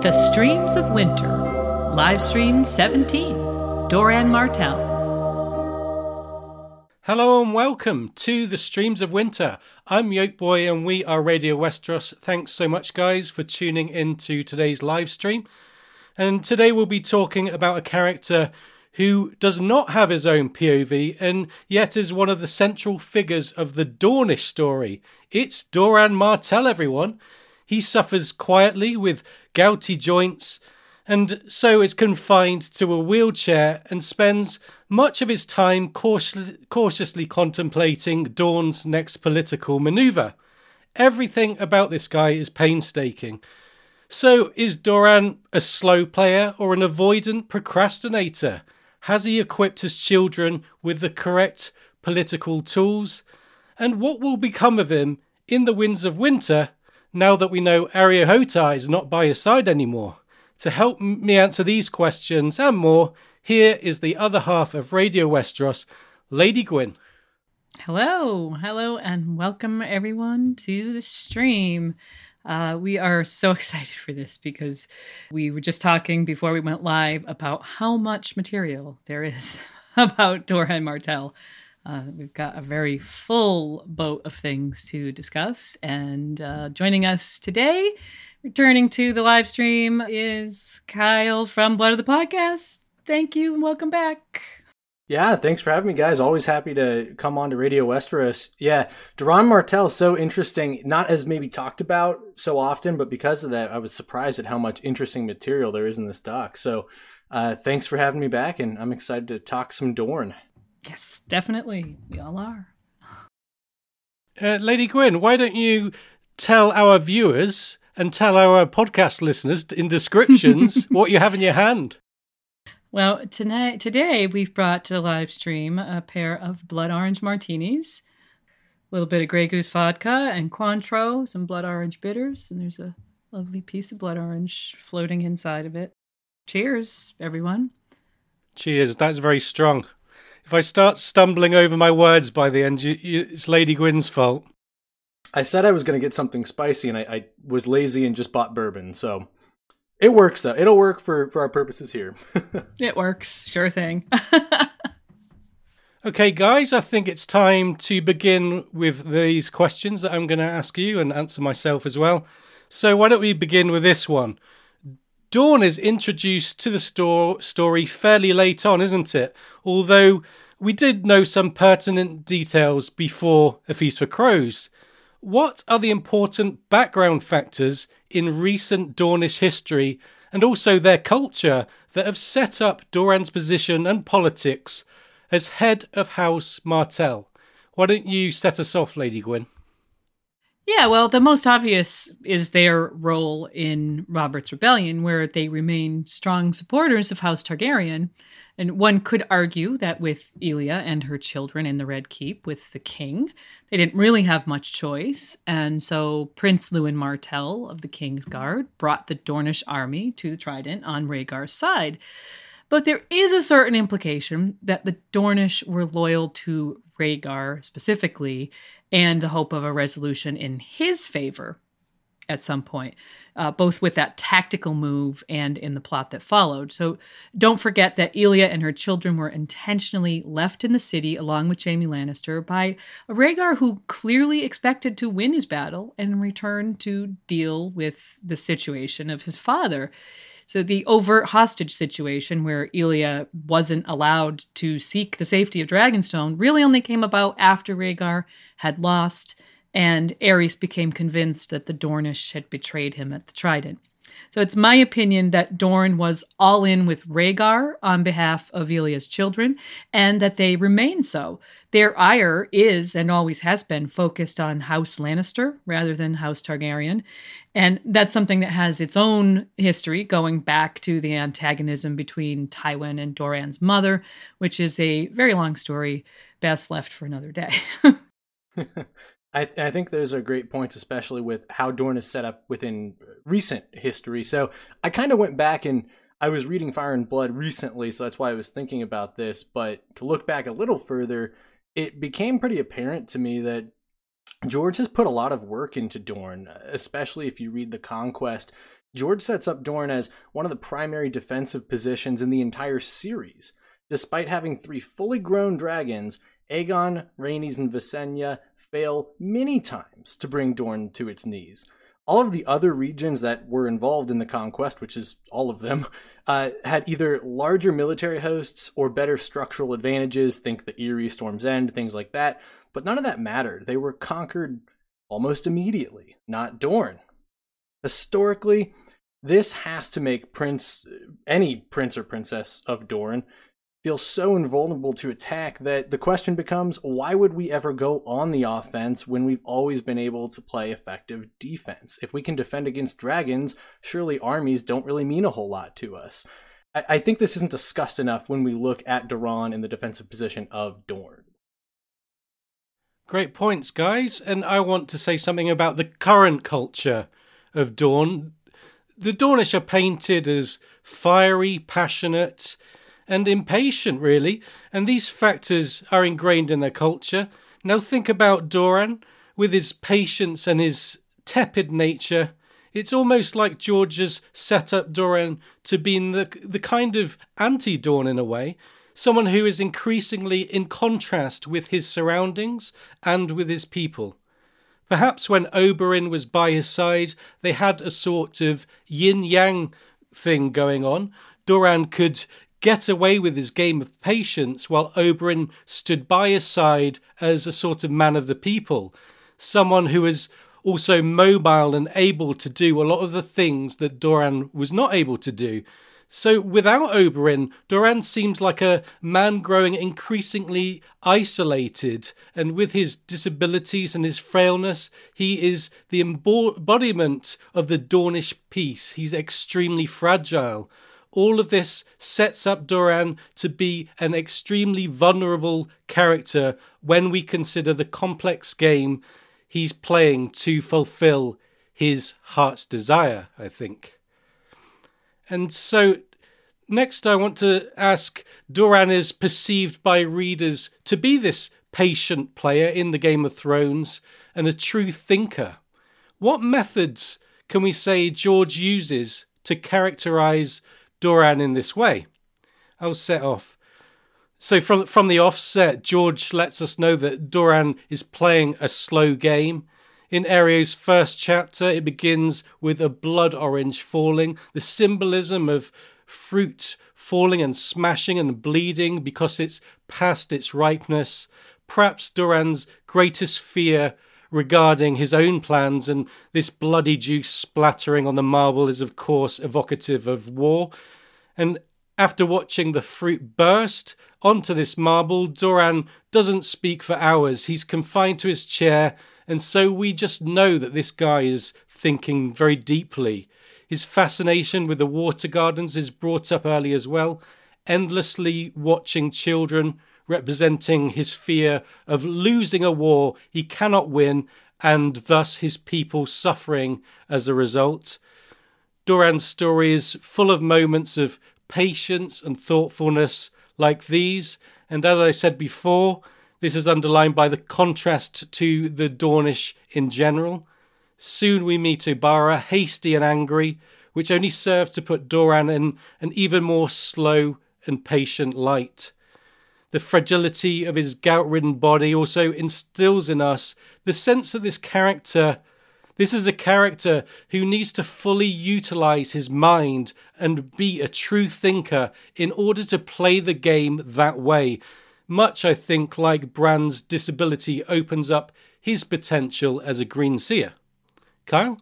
The Streams of Winter, live stream 17, Doran Martell. Hello and welcome to the Streams of Winter. I'm Yolkboy and we are Radio Westeros. Thanks so much, guys, for tuning in to today's live stream. And today we'll be talking about a character who does not have his own POV and yet is one of the central figures of the Dornish story. It's Doran Martell, everyone. He suffers quietly with gouty joints and so is confined to a wheelchair and spends much of his time cautious, cautiously contemplating Dorne's next political manoeuvre. Everything about this guy is painstaking. So, is Doran a slow player or an avoidant procrastinator? Has he equipped his children with the correct political tools? And what will become of him in the Winds of Winter now that we know Areo Hotah is not by his side anymore? To help me answer these questions and more, here is the other half of Radio Westeros, Lady Gwyn. Hello, hello, and welcome everyone to the stream. Uh, we are so excited for this because we were just talking before we went live about how much material there is about Doran Martell. Uh, we've got a very full boat of things to discuss. And uh, joining us today, returning to the live stream, is Kyle from Blood of the Podcast. Thank you and welcome back. Yeah, thanks for having me, guys. Always happy to come on to Radio Westeros. Yeah, Doran Martell so interesting. Not as maybe talked about so often, but because of that, I was surprised at how much interesting material there is in this doc. So, uh, thanks for having me back, and I'm excited to talk some Dorne. Yes, definitely. We all are. Uh, Lady Gwyn, why don't you tell our viewers and tell our podcast listeners in descriptions what you have in your hand? Well, tonight, today we've brought to the live stream a pair of blood orange martinis, a little bit of Grey Goose vodka and Cointreau, some blood orange bitters, and there's a lovely piece of blood orange floating inside of it. Cheers, everyone. Cheers. That's very strong. If I start stumbling over my words by the end, you, you, it's Lady Gwyn's fault. I said I was going to get something spicy, and I, I was lazy and just bought bourbon. So it works, though. It'll work for, for our purposes here. it works. Sure thing. okay, guys, I think it's time to begin with these questions that I'm going to ask you and answer myself as well. So, why don't we begin with this one? Dorne is introduced to the story fairly late on, isn't it? Although we did know some pertinent details before A Feast for Crows. What are the important background factors in recent Dornish history and also their culture that have set up Doran's position and politics as head of House Martell? Why don't you set us off, Lady Gwyn? Yeah, well, the most obvious is their role in Robert's Rebellion, where they remain strong supporters of House Targaryen. And one could argue that with Elia and her children in the Red Keep with the king, they didn't really have much choice. And so Prince Lewyn Martell of the King's Guard brought the Dornish army to the Trident on Rhaegar's side. But there is a certain implication that the Dornish were loyal to Rhaegar specifically and the hope of a resolution in his favor. at some point, uh, both with that tactical move and in the plot that followed. So don't forget that Elia and her children were intentionally left in the city along with Jaime Lannister by a Rhaegar who clearly expected to win his battle and return to deal with the situation of his father. So the overt hostage situation where Elia wasn't allowed to seek the safety of Dragonstone really only came about after Rhaegar had lost and Aerys became convinced that the Dornish had betrayed him at the Trident. So it's my opinion that Dorne was all in with Rhaegar on behalf of Elia's children, and that they remain so. Their ire is and always has been focused on House Lannister rather than House Targaryen. And that's something that has its own history going back to the antagonism between Tywin and Doran's mother, which is a very long story, best left for another day. I, I think those are great points, especially with how Dorne is set up within recent history. So I kind of went back and I was reading Fire and Blood recently, so that's why I was thinking about this. But to look back a little further, it became pretty apparent to me that George has put a lot of work into Dorne, especially if you read The Conquest. George sets up Dorne as one of the primary defensive positions in the entire series. Despite having three fully grown dragons, Aegon, Rhaenys, and Visenya fail many times to bring Dorne to its knees. All of the other regions that were involved in the conquest, which is all of them, uh, had either larger military hosts or better structural advantages, think the Eyrie, Storm's End, things like that, but none of that mattered. They were conquered almost immediately, not Dorne. Historically, this has to make Prince, any prince or princess of Dorne, feel so invulnerable to attack that the question becomes why would we ever go on the offense when we've always been able to play effective defense? If we can defend against dragons, surely armies don't really mean a whole lot to us. I, I think this isn't discussed enough when we look at Doran in the defensive position of Dorne. Great points, guys. And I want to say something about the current culture of Dorne. The Dornish are painted as fiery, passionate, and impatient, really, and these factors are ingrained in their culture. Now think about Doran with his patience and his tepid nature. It's almost like George has set up Doran to be the, the kind of anti Dorne in a way, someone who is increasingly in contrast with his surroundings and with his people. Perhaps when Oberyn was by his side, they had a sort of yin yang thing going on. Doran could get away with his game of patience while Oberyn stood by his side as a sort of man of the people, someone who was also mobile and able to do a lot of the things that Doran was not able to do. So without Oberyn, Doran seems like a man growing increasingly isolated, and with his disabilities and his frailness, he is the embodiment of the Dornish peace. He's extremely fragile. All of this sets up Doran to be an extremely vulnerable character when we consider the complex game he's playing to fulfill his heart's desire, I think. And so, next, I want to ask Doran is perceived by readers to be this patient player in the Game of Thrones and a true thinker. What methods can we say George uses to characterize Doran in this way. I'll set off. So from from the offset, George lets us know that Doran is playing a slow game. In Areo's first chapter, it begins with a blood orange falling, the symbolism of fruit falling and smashing and bleeding because it's past its ripeness. Perhaps Doran's greatest fear regarding his own plans, and this bloody juice splattering on the marble is, of course, evocative of war. And after watching the fruit burst onto this marble, Doran doesn't speak for hours. He's confined to his chair, and so we just know that this guy is thinking very deeply. His fascination with the water gardens is brought up early as well, endlessly watching children representing his fear of losing a war he cannot win and thus his people suffering as a result. Doran's story is full of moments of patience and thoughtfulness like these, and as I said before, this is underlined by the contrast to the Dornish in general. Soon we meet Obara, hasty and angry, which only serves to put Doran in an even more slow and patient light. The fragility of his gout ridden body also instills in us the sense that this character this is a character who needs to fully utilize his mind and be a true thinker in order to play the game that way. Much, I think, like Bran's disability opens up his potential as a green seer. Kyle?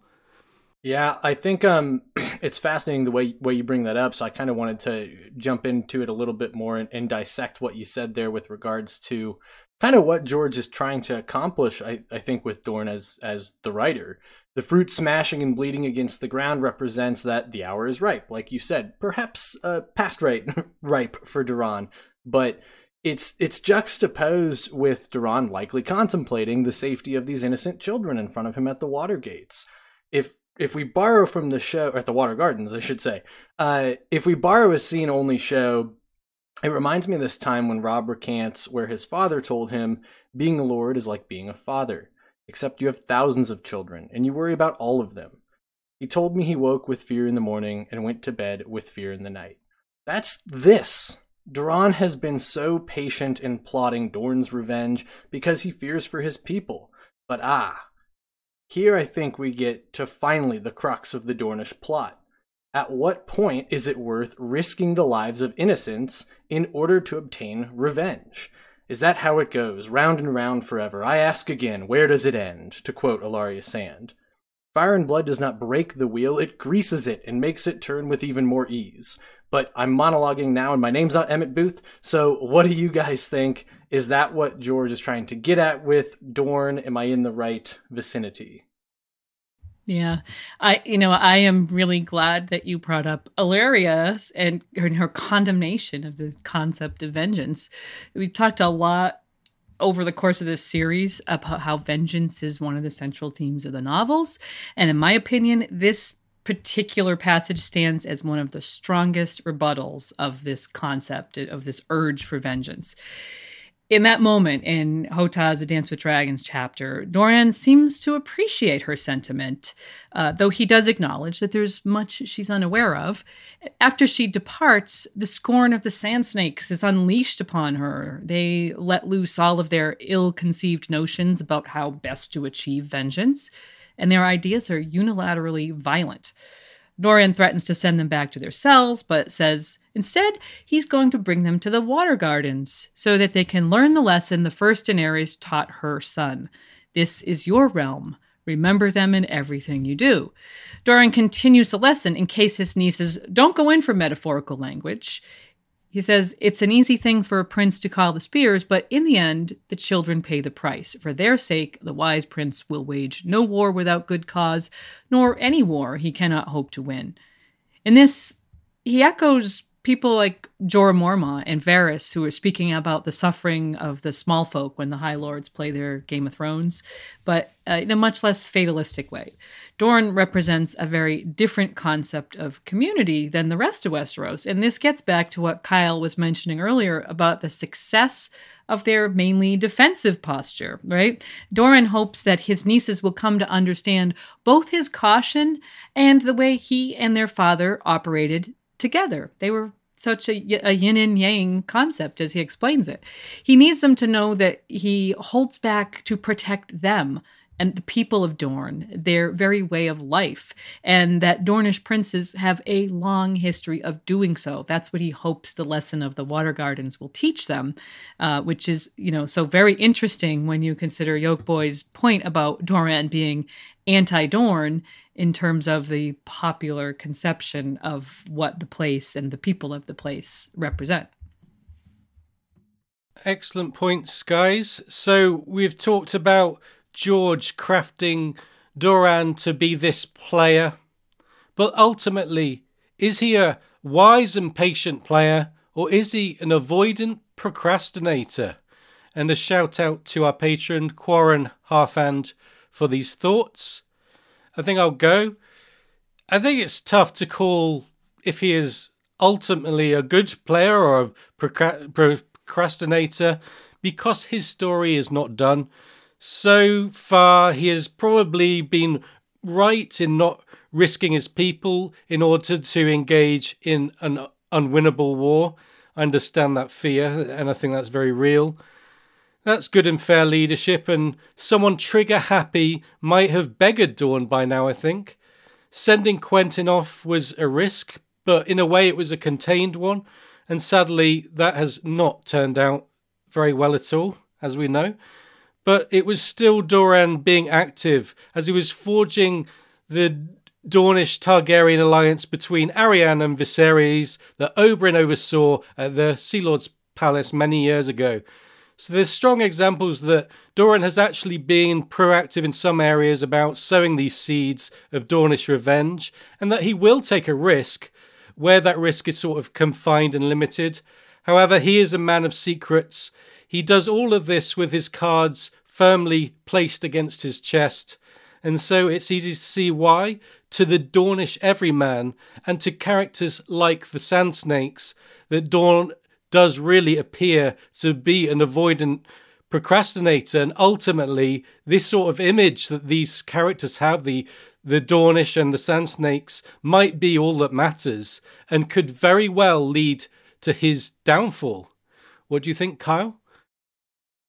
Yeah, I think um, it's fascinating the way way you bring that up. So I kind of wanted to jump into it a little bit more and, and, dissect what you said there with regards to kind of what George is trying to accomplish, I, I think, with Dorne as as the writer. The fruit smashing and bleeding against the ground represents that the hour is ripe, like you said, perhaps uh, past right ripe for Doran, but it's it's juxtaposed with Doran likely contemplating the safety of these innocent children in front of him at the water gates. If if we borrow from the show at the water gardens, I should say, uh, if we borrow a scene only show it reminds me of this time when Robb recants where his father told him, Being a lord is like being a father, except you have thousands of children, and you worry about all of them. He told me he woke with fear in the morning and went to bed with fear in the night. That's this. Doran has been so patient in plotting Dorne's revenge because he fears for his people. But ah, here I think we get to finally the crux of the Dornish plot. At what point is it worth risking the lives of innocents in order to obtain revenge? Is that how it goes, round and round forever? I ask again, where does it end? To quote Ellaria Sand. Fire and blood does not break the wheel, it greases it and makes it turn with even more ease. But I'm monologuing now, and my name's not Emmett Booth, so what do you guys think? Is that what George is trying to get at with Dorne? Am I in the right vicinity? Yeah. I you know, I am really glad that you brought up Ellaria and her, her condemnation of the concept of vengeance. We've talked a lot over the course of this series about how vengeance is one of the central themes of the novels. And in my opinion, this particular passage stands as one of the strongest rebuttals of this concept, of this urge for vengeance in that moment in Hotah's A Dance with Dragons chapter, Doran seems to appreciate her sentiment, uh, though he does acknowledge that there's much she's unaware of. After she departs, the scorn of the Sand Snakes is unleashed upon her. They let loose all of their ill conceived notions about how best to achieve vengeance, and their ideas are unilaterally violent. Doran threatens to send them back to their cells, but says instead he's going to bring them to the water gardens so that they can learn the lesson the first Daenerys taught her son. This is your realm. Remember them in everything you do. Doran continues the lesson in case his nieces don't go in for metaphorical language. He says it's an easy thing for a prince to call the spears, but in the end, the children pay the price. For their sake, the wise prince will wage no war without good cause, nor any war he cannot hope to win. In this, he echoes people like Jorah Mormont and Varys who are speaking about the suffering of the small folk when the High Lords play their Game of Thrones, but uh, in a much less fatalistic way. Dorne represents a very different concept of community than the rest of Westeros, and this gets back to what Kyle was mentioning earlier about the success of their mainly defensive posture, right? Doran hopes that his nieces will come to understand both his caution and the way he and their father operated together. They were such a, a, yin and yang concept as he explains it. He needs them to know that he holds back to protect them and the people of Dorne, their very way of life, and that Dornish princes have a long history of doing so. That's what he hopes the lesson of the Water Gardens will teach them, uh, which is, you know, so very interesting when you consider Yolkboy's point about Doran being anti-Dorne in terms of the popular conception of what the place and the people of the place represent. Excellent points, guys. So we've talked about George crafting Doran to be this player, but ultimately, is he a wise and patient player, or is he an avoidant procrastinator? And a shout out to our patron, Qhorin Halfhand, for these thoughts. I think I'll go. I think it's tough to call if he is ultimately a good player or a procrastinator because his story is not done. So far, he has probably been right in not risking his people in order to engage in an unwinnable war. I understand that fear, and I think that's very real. That's good and fair leadership, and someone trigger happy might have beggared Dorne by now, I think. Sending Quentyn off was a risk, but in a way it was a contained one, and sadly that has not turned out very well at all, as we know. But it was still Doran being active as he was forging the Dornish Targaryen alliance between Arianne and Viserys that Oberyn oversaw at the Sea Lord's Palace many years ago. So there's strong examples that Doran has actually been proactive in some areas about sowing these seeds of Dornish revenge, and that he will take a risk where that risk is sort of confined and limited. However, he is a man of secrets. He does all of this with his cards firmly placed against his chest, and so it's easy to see why, to the Dornish everyman and to characters like the Sand Snakes, that Dorn does really appear to be an avoidant procrastinator and ultimately this sort of image that these characters have the the Dornish and the Sand Snakes might be all that matters and could very well lead to his downfall. What do you think, Kyle?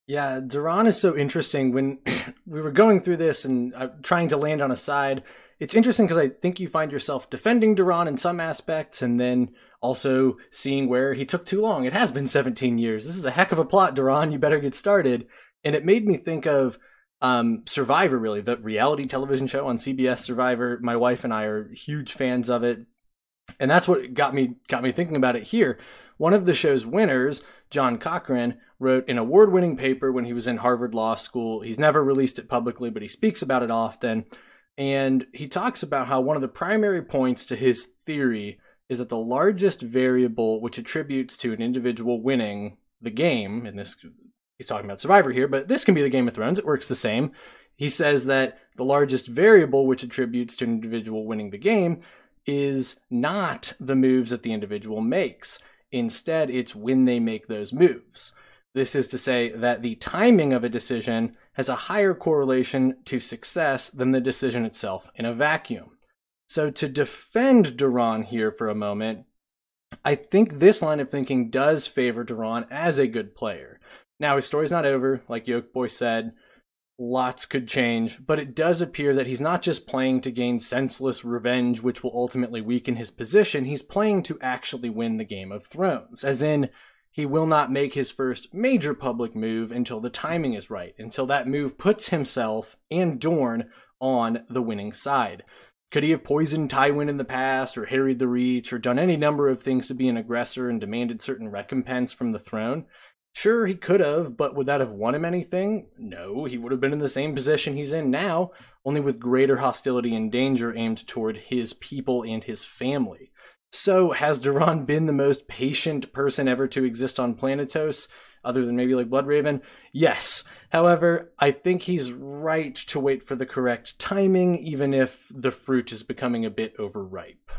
Yeah, Doran is so interesting. When we were going through this and uh, trying to land on a side, it's interesting because I think you find yourself defending Doran in some aspects and then also seeing where he took too long. It has been 17 years. This is a heck of a plot, Doran. You better get started. And it made me think of um, Survivor, really, the reality television show on CBS Survivor. My wife and I are huge fans of it. And that's what got me got me thinking about it here. One of the show's winners, John Cochran, wrote an award-winning paper when he was in Harvard Law School. He's never released it publicly, but he speaks about it often. And he talks about how one of the primary points to his theory is that the largest variable which attributes to an individual winning the game, in this he's talking about Survivor here, but this can be the Game of Thrones, it works the same. He says that the largest variable which attributes to an individual winning the game is not the moves that the individual makes. Instead, it's when they make those moves. This is to say that the timing of a decision has a higher correlation to success than the decision itself in a vacuum. So, to defend Doran here for a moment, I think this line of thinking does favor Doran as a good player. Now, his story's not over, like Yolkboy said. Lots could change, but it does appear that he's not just playing to gain senseless revenge, which will ultimately weaken his position. He's playing to actually win the Game of Thrones, as in, he will not make his first major public move until the timing is right, until that move puts himself and Dorne on the winning side. Could he have poisoned Tywin in the past, or harried the Reach, or done any number of things to be an aggressor and demanded certain recompense from the throne? Sure, he could have, but would that have won him anything? No, he would have been in the same position he's in now, only with greater hostility and danger aimed toward his people and his family. So, has Doran been the most patient person ever to exist on Planetos? Other than maybe like Bloodraven? Yes. However, I think he's right to wait for the correct timing, even if the fruit is becoming a bit overripe.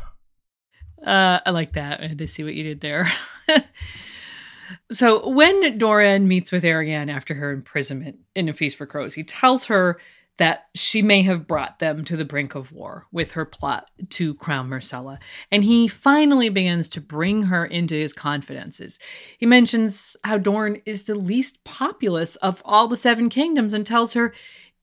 Uh, I like that. I had to see what you did there. so when Doran meets with Arianne after her imprisonment in A Feast for Crows, he tells her that she may have brought them to the brink of war with her plot to crown Myrcella. And he finally begins to bring her into his confidences. He mentions how Dorne is the least populous of all the seven kingdoms and tells her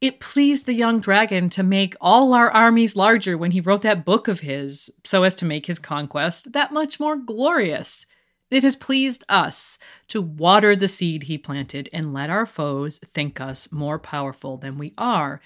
it pleased the young dragon to make all our armies larger when he wrote that book of his, so as to make his conquest that much more glorious. It has pleased us to water the seed he planted and let our foes think us more powerful than we are.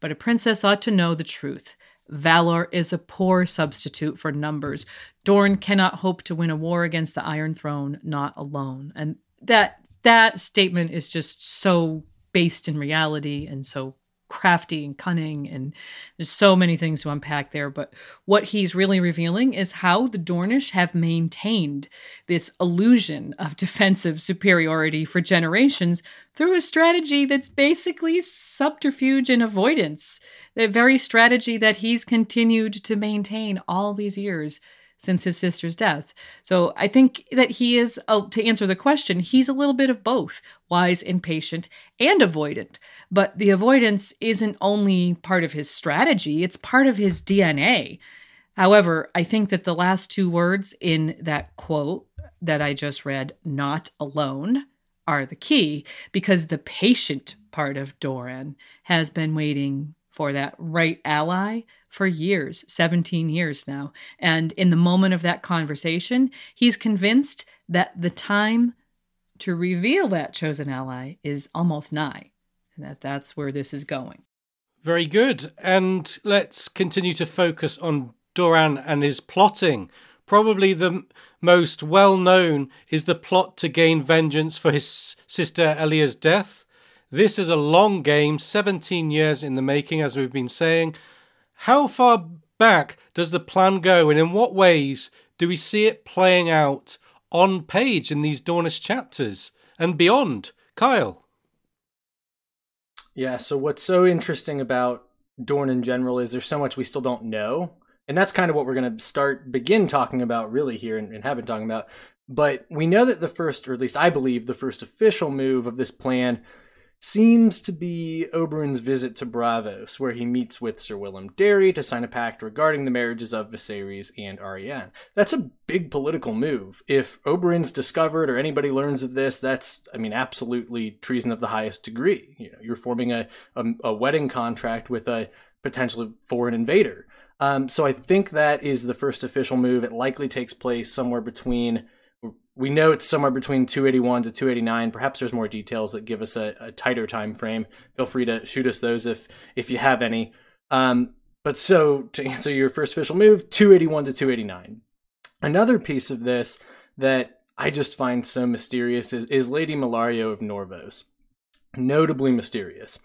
But a princess ought to know the truth. Valor is a poor substitute for numbers. Dorne cannot hope to win a war against the Iron Throne not alone. And that that statement is just so based in reality and so crafty and cunning and there's so many things to unpack there. But what he's really revealing is how the dornish have maintained this illusion of defensive superiority for generations through a strategy that's basically subterfuge and avoidance the very strategy that he's continued to maintain all these years since his sister's death. So I think that he is, uh, to answer the question, he's a little bit of both wise and patient and avoidant. But the avoidance isn't only part of his strategy, it's part of his DNA. However, I think that the last two words in that quote that I just read, not alone, are the key because the patient part of Doran has been waiting for that right ally for years 17 years now. And in the moment of that conversation, he's convinced that the time to reveal that chosen ally is almost nigh, and that that's where this is going. Very good. And let's continue to focus on Doran and his plotting. Probably the most well known is the plot to gain vengeance for his sister Elia's death. This is a long game, 17 years in the making, as we've been saying. How far back does the plan go, and in what ways do we see it playing out on page in these Dornish chapters and beyond? Kyle. Yeah, so what's so interesting about Dorne in general is there's so much we still don't know. And that's kind of what we're going to start, begin talking about really here and, and have been talking about. But we know that the first, or at least I believe, the first official move of this plan seems to be Oberyn's visit to Braavos, where he meets with Sir Willem Darry to sign a pact regarding the marriages of Viserys and Arianne. That's a big political move. If Oberyn's discovered or anybody learns of this, that's, I mean, absolutely treason of the highest degree. You know, you're forming a, a, a wedding contract with a potentially foreign invader. Um, so I think that is the first official move. It likely takes place somewhere between we know it's somewhere between 281 to 289. Perhaps there's more details that give us a, a tighter time frame. Feel free to shoot us those if if you have any. Um, but so to answer your first official move, 281 to 289. Another piece of this that I just find so mysterious is, is Lady Mellario of Norvos. Notably mysterious.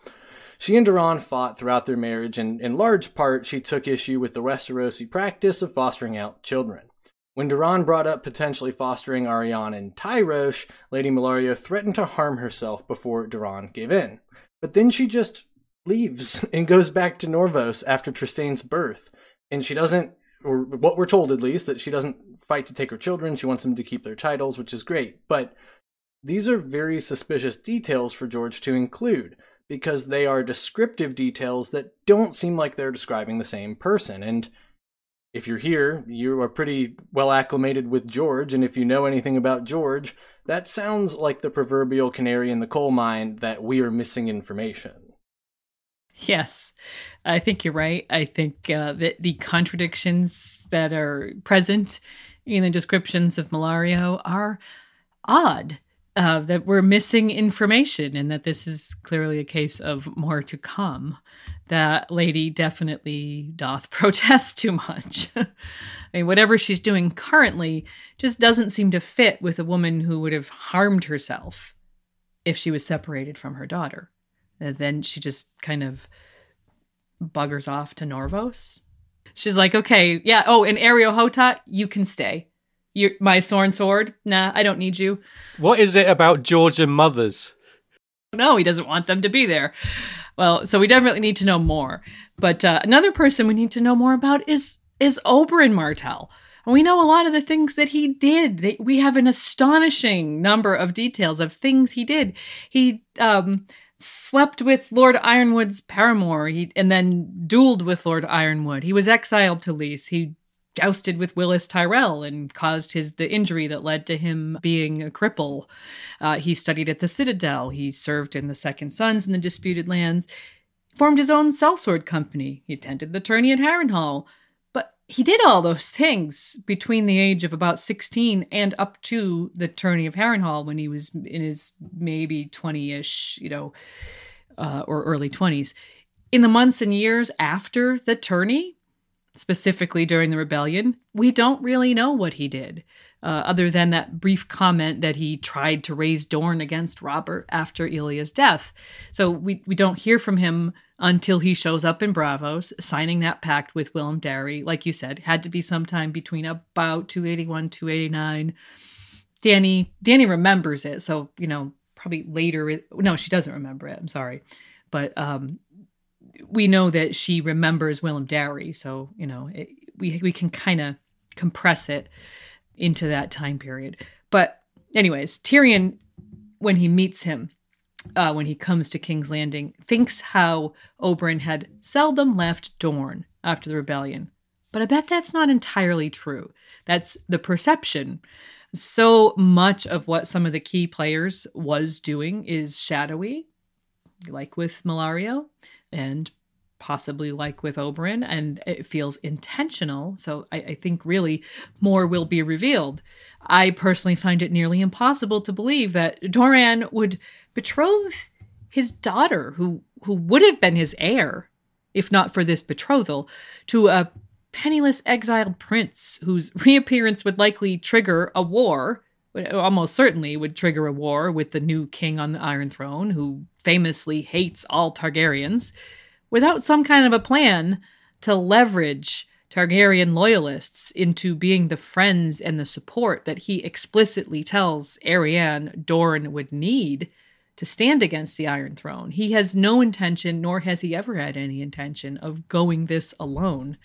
She and Doran fought throughout their marriage, and in large part, she took issue with the Westerosi practice of fostering out children. When Doran brought up potentially fostering Arianne and Tyrosh, Lady Mellario threatened to harm herself before Doran gave in. But then she just leaves and goes back to Norvos after Trystane's birth. And she doesn't, or what we're told at least, that she doesn't fight to take her children. She wants them to keep their titles, which is great. But these are very suspicious details for George to include because they are descriptive details that don't seem like they're describing the same person. And if you're here, you are pretty well acclimated with George, and if you know anything about George, that sounds like the proverbial canary in the coal mine that we are missing information. Yes, I think you're right. I think uh, that the contradictions that are present in the descriptions of Mellario are odd. Uh, that we're missing information, and that this is clearly a case of more to come that lady definitely doth protest too much. I mean, whatever she's doing currently just doesn't seem to fit with a woman who would have harmed herself if she was separated from her daughter. And then she just kind of buggers off to Norvos. She's like, okay, yeah. Oh, and Areo Hotah, you can stay. You're my sworn sword. Nah, I don't need you. What is it about Georgian mothers? No, he doesn't want them to be there. Well, so we definitely need to know more. But uh, another person we need to know more about is is Oberyn Martell. And we know a lot of the things that he did. They, we have an astonishing number of details of things he did. He um, slept with Lord Ironwood's paramour, he, and then dueled with Lord Ironwood. He was exiled to Lys. He jousted with Willas Tyrell and caused his the injury that led to him being a cripple. Uh, he studied at the Citadel. He served in the Second Sons in the disputed lands. Formed his own sellsword company. He attended the tourney at Harrenhal. But he did all those things between the age of about 16 and up to the tourney of Harrenhal when he was in his maybe 20-ish, you know, uh, or early 20s. In the months and years after the tourney, specifically during the rebellion, we don't really know what he did, uh, other than that brief comment that he tried to raise Dorne against Robert after Elia's death. So we, we don't hear from him until he shows up in Braavos, signing that pact with Willem Darry. Like you said, had to be sometime between about 281, 289. Dany Dany remembers it, so you know probably later. No, she doesn't remember it. I'm sorry, but um, we know that she remembers Willem Darry, so you know it, we we can kind of compress it into that time period. But, anyways, Tyrion, when he meets him, uh, when he comes to King's Landing, thinks how Oberyn had seldom left Dorne after the rebellion. But I bet that's not entirely true. That's the perception. So much of what some of the key players was doing is shadowy, like with Mellario, and possibly like with Oberyn, and it feels intentional. So I, I, think really more will be revealed. I personally find it nearly impossible to believe that Doran would betroth his daughter, who who would have been his heir, if not for this betrothal, to a penniless exiled prince whose reappearance would likely trigger a war almost certainly would trigger a war with the new king on the Iron Throne, who famously hates all Targaryens without some kind of a plan to leverage Targaryen loyalists into being the friends and the support that he explicitly tells Arianne Dorne would need to stand against the Iron Throne. He has no intention, nor has he ever had any intention, of going this alone.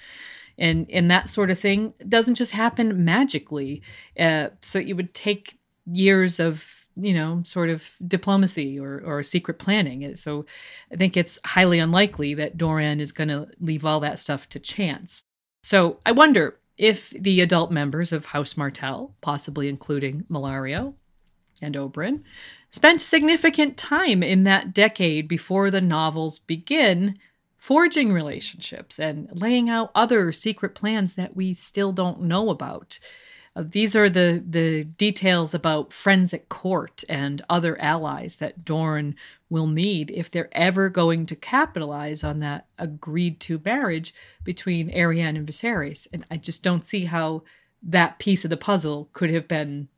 And, and that sort of thing doesn't just happen magically. Uh, so it would take years of you know, sort of diplomacy or, or secret planning. So I think it's highly unlikely that Doran is going to leave all that stuff to chance. So I wonder if the adult members of House Martell, possibly including Mellario and Oberyn, spent significant time in that decade before the novels begin forging relationships and laying out other secret plans that we still don't know about. Uh, these are the the details about friends at court and other allies that Dorne will need if they're ever going to capitalize on that agreed to marriage between Arianne and Viserys. And I just don't see how that piece of the puzzle could have been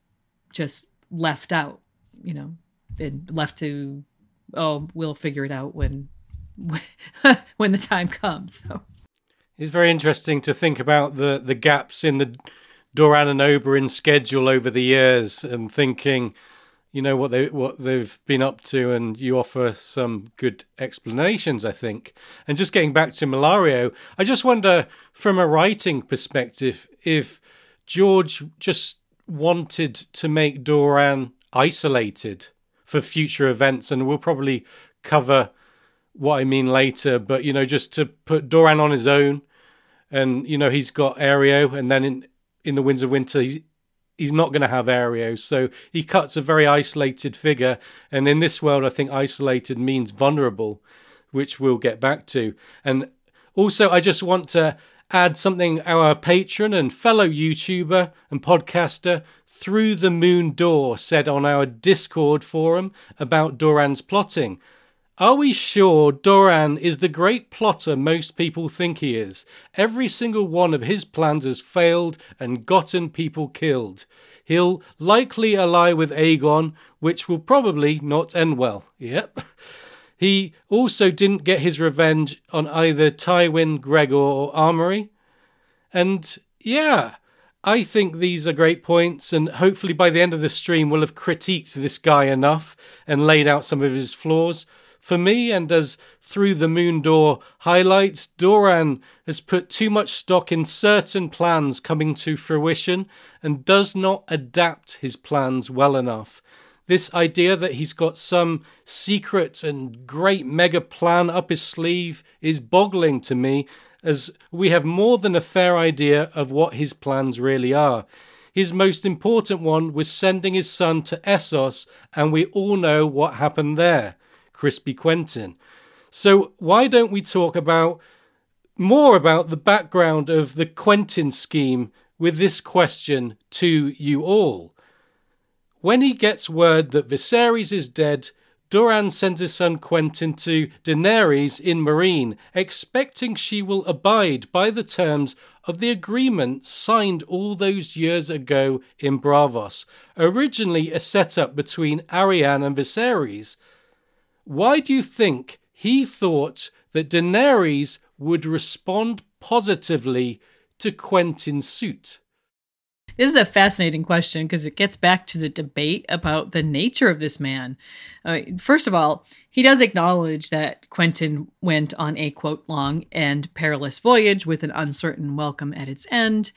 just left out, you know, and left to oh, we'll figure it out when when the time comes. So it's very interesting to think about the the gaps in the Doran and Oberyn's schedule over the years and thinking, you know what they what they've been up to, and you offer some good explanations, I think. And just getting back to Mellario, I just wonder, from a writing perspective, if George just wanted to make Doran isolated for future events, and we'll probably cover what I mean later. But you know, just to put Doran on his own, and you know he's got Areo, and then in in the Winds of Winter, he's, he's not going to have Areo. So he cuts a very isolated figure. And in this world, I think isolated means vulnerable, which we'll get back to. And also, I just want to add something our patron and fellow YouTuber and podcaster Through the Moon Door said on our Discord forum about Doran's plotting. Are we sure Doran is the great plotter most people think he is? Every single one of his plans has failed and gotten people killed. He'll likely ally with Aegon, which will probably not end well. Yep. He also didn't get his revenge on either Tywin, Gregor, or Amory. And yeah, I think these are great points, and hopefully by the end of the stream, we'll have critiqued this guy enough and laid out some of his flaws. For me, and as Through the Moon Door highlights, Doran has put too much stock in certain plans coming to fruition and does not adapt his plans well enough. This idea that he's got some secret and great mega plan up his sleeve is boggling to me, as we have more than a fair idea of what his plans really are. His most important one was sending his son to Essos, and we all know what happened there. Crispy Quentyn. So why don't we talk about more about the background of the Quentyn scheme with this question to you all? When he gets word that Viserys is dead, Doran sends his son Quentyn to Daenerys in Meereen, expecting she will abide by the terms of the agreement signed all those years ago in Braavos, originally a setup between Arianne and Viserys. Why do you think he thought that Daenerys would respond positively to Quentyn's suit? This is a fascinating question because it gets back to the debate about the nature of this man. Uh, first of all, he does acknowledge that Quentin went on a quote long and perilous voyage with an uncertain welcome at its end.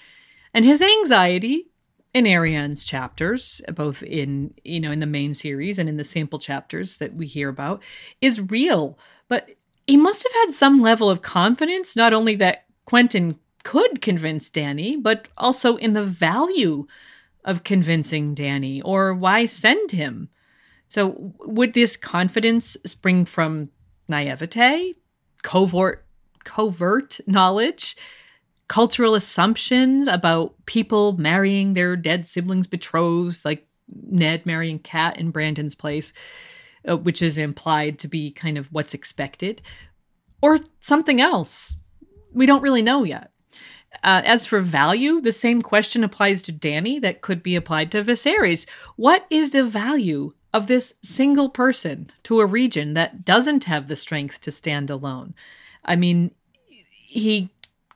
And his anxiety in Arianne's chapters, both in you know in the main series and in the sample chapters that we hear about, is real. But he must have had some level of confidence, not only that Quentyn could convince Dany, but also in the value of convincing Dany, or why send him? So, would this confidence spring from naivete, covert, covert knowledge, cultural assumptions about people marrying their dead siblings' betrothed, like Ned marrying Cat in Brandon's place, uh, which is implied to be kind of what's expected, or something else? We don't really know yet. Uh, as for value, the same question applies to Dany that could be applied to Viserys. What is the value of this single person to a region that doesn't have the strength to stand alone? I mean, he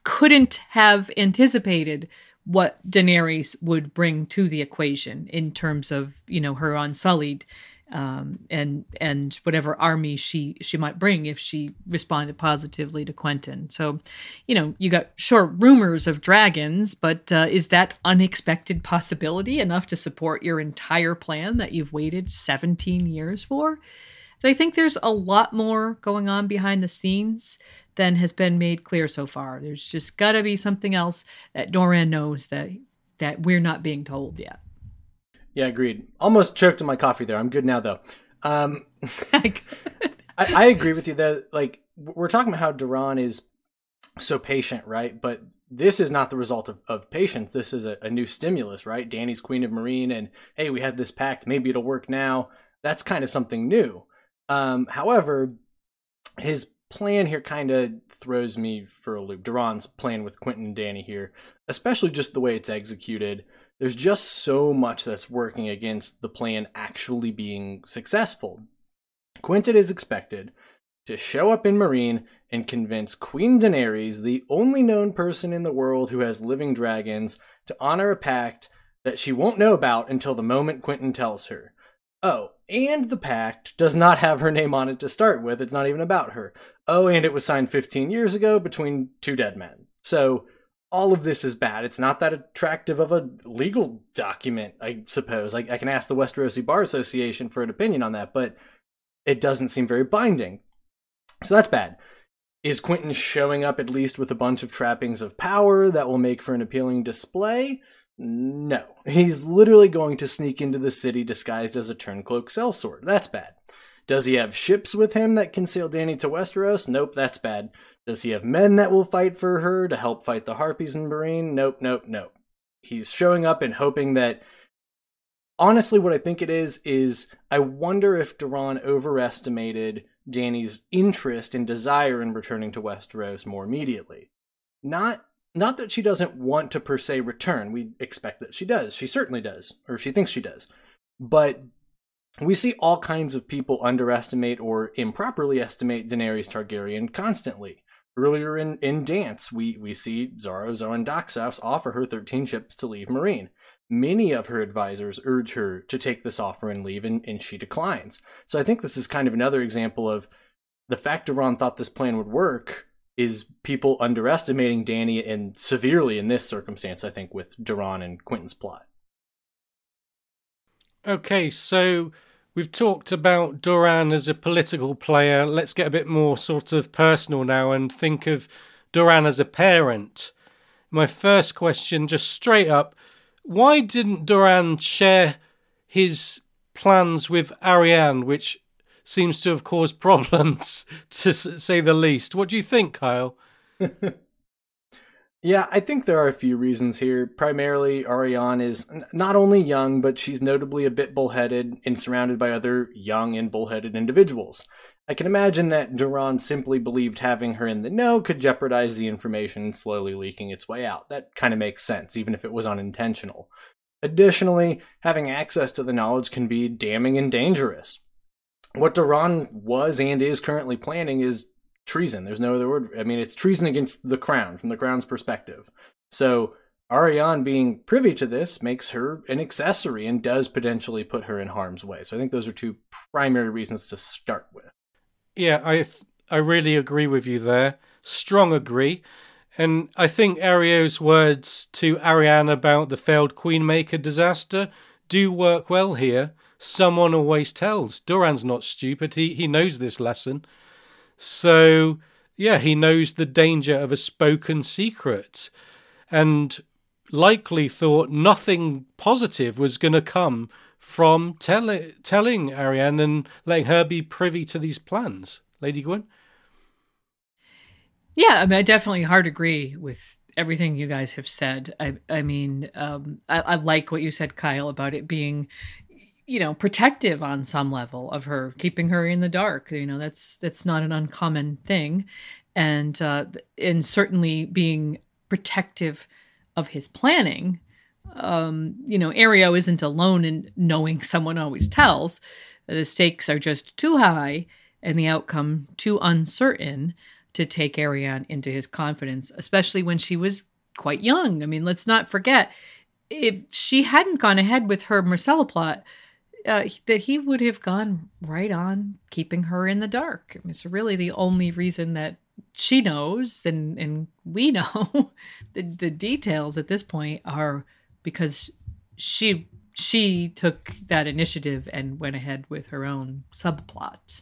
couldn't have anticipated what Daenerys would bring to the equation in terms of, you know, her unsullied um, and and whatever army she she might bring if she responded positively to Quentyn. So, you know, you got sure rumors of dragons, but uh, is that unexpected possibility enough to support your entire plan that you've waited 17 years for? So I think there's a lot more going on behind the scenes than has been made clear so far. There's just got to be something else that Doran knows that that we're not being told yet. Yeah, agreed. Almost choked on my coffee there. I'm good now though. Um, I, I agree with you that like we're talking about how Doran is so patient, right? But this is not the result of, of patience. This is a, a new stimulus, right? Dany's Queen of Meereen, and hey, we had this pact. Maybe it'll work now. That's kind of something new. Um, however, his plan here kind of throws me for a loop. Doran's plan with Quentyn and Dany here, especially just the way it's executed there's just so much that's working against the plan actually being successful. Quentyn is expected to show up in Meereen and convince Queen Daenerys, the only known person in the world who has living dragons, to honor a pact that she won't know about until the moment Quentyn tells her. Oh, and the pact does not have her name on it to start with. It's not even about her. Oh, and it was signed 15 years ago between two dead men. So all of this is bad. It's not that attractive of a legal document, I suppose. I, I can ask the Westerosi Bar Association for an opinion on that, but it doesn't seem very binding. So that's bad. Is Quentyn showing up at least with a bunch of trappings of power that will make for an appealing display? No. He's literally going to sneak into the city disguised as a turncloak sellsword. That's bad. Does he have ships with him that can sail Dany to Westeros? Nope, that's bad. Does he have men that will fight for her to help fight the Harpies in Meereen? Nope, nope, nope. He's showing up and hoping that. Honestly, what I think it is, is I wonder if Doran overestimated Dany's interest and desire in returning to Westeros more immediately. Not not that she doesn't want to per se return. We expect that she does. She certainly does, or she thinks she does. But we see all kinds of people underestimate or improperly estimate Daenerys Targaryen constantly. Earlier in, in Dance, we, we see Xaro Xhoan Daxos offer her 13 ships to leave Meereen. Many of her advisors urge her to take this offer and leave, and, and she declines. So I think this is kind of another example of the fact Doran thought this plan would work is people underestimating Dany and severely in this circumstance, I think, with Doran and Quentyn's plot. Okay, so We've talked about Doran as a political player. Let's get a bit more sort of personal now and think of Doran as a parent. My first question, just straight up, why didn't Doran share his plans with Arianne, which seems to have caused problems, to say the least? What do you think, Kyle? Yeah, I think there are a few reasons here. Primarily, Arianne is not only young, but she's notably a bit bullheaded and surrounded by other young and bullheaded individuals. I can imagine that Doran simply believed having her in the know could jeopardize the information slowly leaking its way out. That kind of makes sense, even if it was unintentional. Additionally, having access to the knowledge can be damning and dangerous. What Doran was and is currently planning is treason. There's no other word. I mean, it's treason against the crown from the crown's perspective. So Arianne being privy to this makes her an accessory and does potentially put her in harm's way. So I think those are two primary reasons to start with. Yeah, I I really agree with you there. Strong agree. And I think Areo's words to Arianne about the failed Queenmaker disaster do work well here. Someone always tells. Doran's not stupid. He he knows this lesson. So yeah, he knows the danger of a spoken secret. And likely thought nothing positive was going to come from tell- telling Arianne and letting her be privy to these plans. Lady Gwyn? Yeah, I mean, I definitely hard agree with everything you guys have said. I, I mean, um, I, I like what you said, Kyle, about it being, you know, protective on some level of her, keeping her in the dark. You know, that's that's not an uncommon thing, and uh, and certainly being protective of his planning. Um, you know, Areo isn't alone in knowing someone always tells. The stakes are just too high and the outcome too uncertain to take Arianne into his confidence, especially when she was quite young. I mean, let's not forget, if she hadn't gone ahead with her Myrcella plot, uh, that he would have gone right on keeping her in the dark. I mean, it's really the only reason that she knows and and we know the the details at this point are because she she took that initiative and went ahead with her own subplot.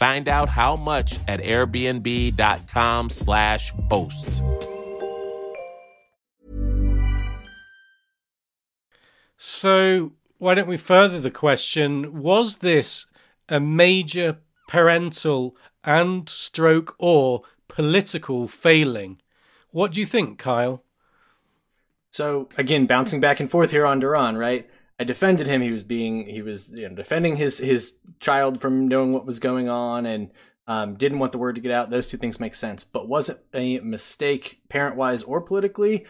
Find out how much at airbnb.com/slash host. So, why don't we further the question? Was this a major parental and stroke or political failing? What do you think, Kyle? So, again, bouncing back and forth here on Doran, right? I defended him. He was being he was you know defending his his child from knowing what was going on and um, didn't want the word to get out. Those two things make sense. But was it a mistake parent wise or politically?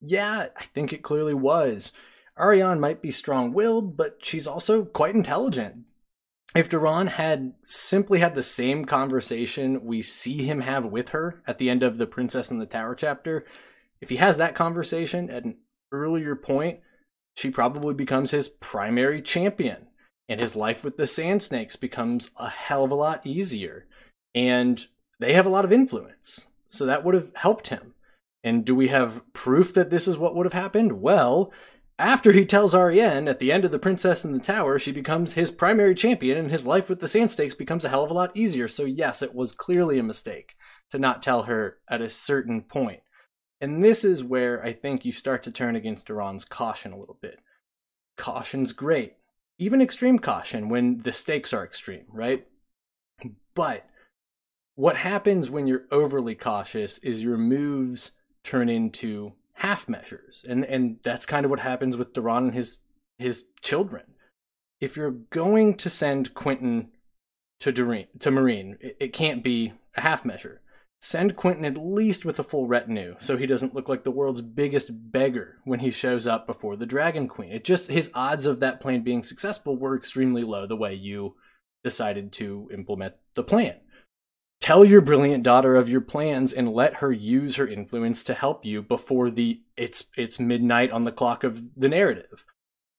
Yeah, I think it clearly was. Arianne might be strong willed, but she's also quite intelligent. If Doran had simply had the same conversation we see him have with her at the end of the Princess in the Tower chapter, if he has that conversation at an earlier point, she probably becomes his primary champion, and his life with the Sand Snakes becomes a hell of a lot easier. And they have a lot of influence, so that would have helped him. And do we have proof that this is what would have happened? Well, after he tells Arianne at the end of The Princess in the Tower, she becomes his primary champion, and his life with the Sand Snakes becomes a hell of a lot easier. So, yes, it was clearly a mistake to not tell her at a certain point. And this is where I think you start to turn against Doran's caution a little bit. Caution's great, even extreme caution when the stakes are extreme, right? But what happens when you're overly cautious is your moves turn into half measures. And and that's kind of what happens with Doran and his his children. If you're going to send Quentyn to Doreen, to Meereen, it, it can't be a half measure. Send Quentyn at least with a full retinue so he doesn't look like the world's biggest beggar when he shows up before the Dragon Queen. It just his odds of that plan being successful were extremely low the way you decided to implement the plan. tell your brilliant daughter of your plans and let her use her influence to help you before the it's it's midnight on the clock of the narrative.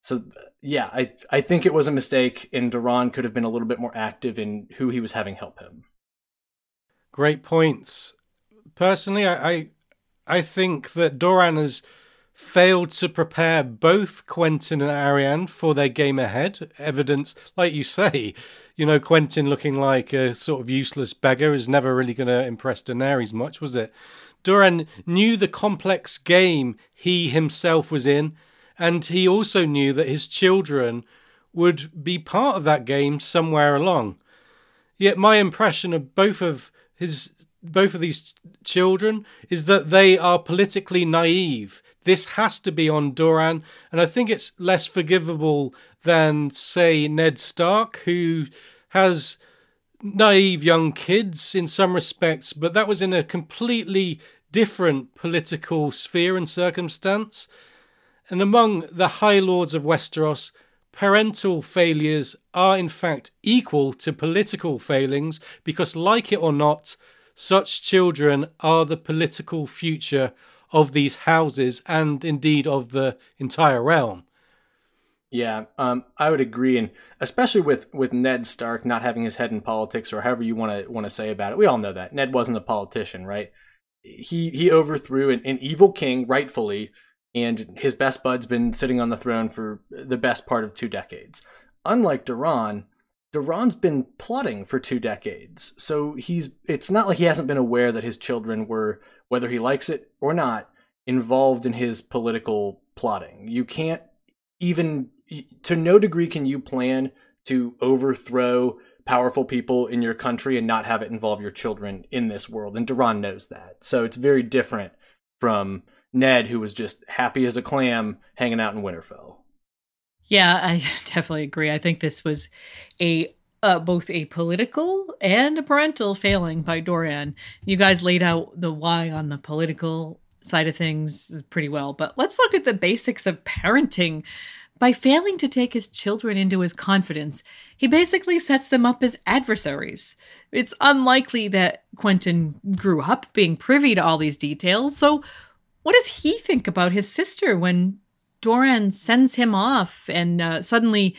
So yeah, I I think it was a mistake, and Doran could have been a little bit more active in who he was having help him. Great points. Personally, I I, I think that Doran has failed to prepare both Quentyn and Arianne for their game ahead. Evidence, like you say, you know, Quentyn looking like a sort of useless beggar is never really going to impress Daenerys much, was it? Doran knew the complex game he himself was in, and he also knew that his children would be part of that game somewhere along. Yet my impression of both of his both of these children is that they are politically naive this has to be on Doran, and I think it's less forgivable than, say, Ned Stark, who has naive young kids in some respects, but that was in a completely different political sphere and circumstance. And among the High Lords of Westeros, parental failures are in fact equal to political failings because, like it or not, such children are the political future of these houses and indeed of the entire realm. Yeah, um, I would agree, and especially with with Ned Stark not having his head in politics, or however you want to want to say about it. We all know that Ned wasn't a politician, right? He he overthrew an, an evil king rightfully, and his best bud's been sitting on the throne for the best part of two decades. Unlike Doran, Doran's been plotting for two decades, so he's it's not like he hasn't been aware that his children were whether he likes it or not, involved in his political plotting. You can't even, to no degree, can you plan to overthrow powerful people in your country and not have it involve your children in this world. And Doran knows that. So it's very different from Ned, who was just happy as a clam hanging out in Winterfell. Yeah, I definitely agree. I think this was a uh, both a political and a parental failing by Doran. You guys laid out the why on the political side of things pretty well, but let's look at the basics of parenting. By failing to take his children into his confidence, he basically sets them up as adversaries. It's unlikely that Quentyn grew up being privy to all these details, so what does he think about his sister when Doran sends him off and uh, suddenly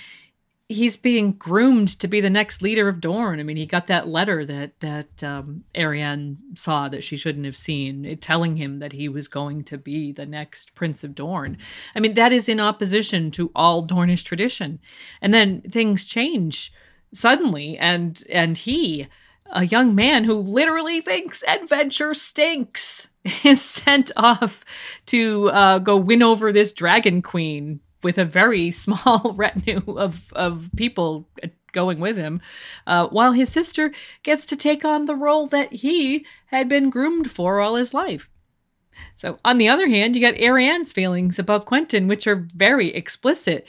he's being groomed to be the next leader of Dorne. I mean, he got that letter that that um, Arianne saw that she shouldn't have seen, it, telling him that he was going to be the next Prince of Dorne. I mean, that is in opposition to all Dornish tradition. And then things change suddenly, and and he, a young man who literally thinks adventure stinks, is sent off to uh, go win over this dragon queen with a very small retinue of, of people going with him, uh, while his sister gets to take on the role that he had been groomed for all his life. So, on the other hand, you got Arianne's feelings about Quentyn, which are very explicit.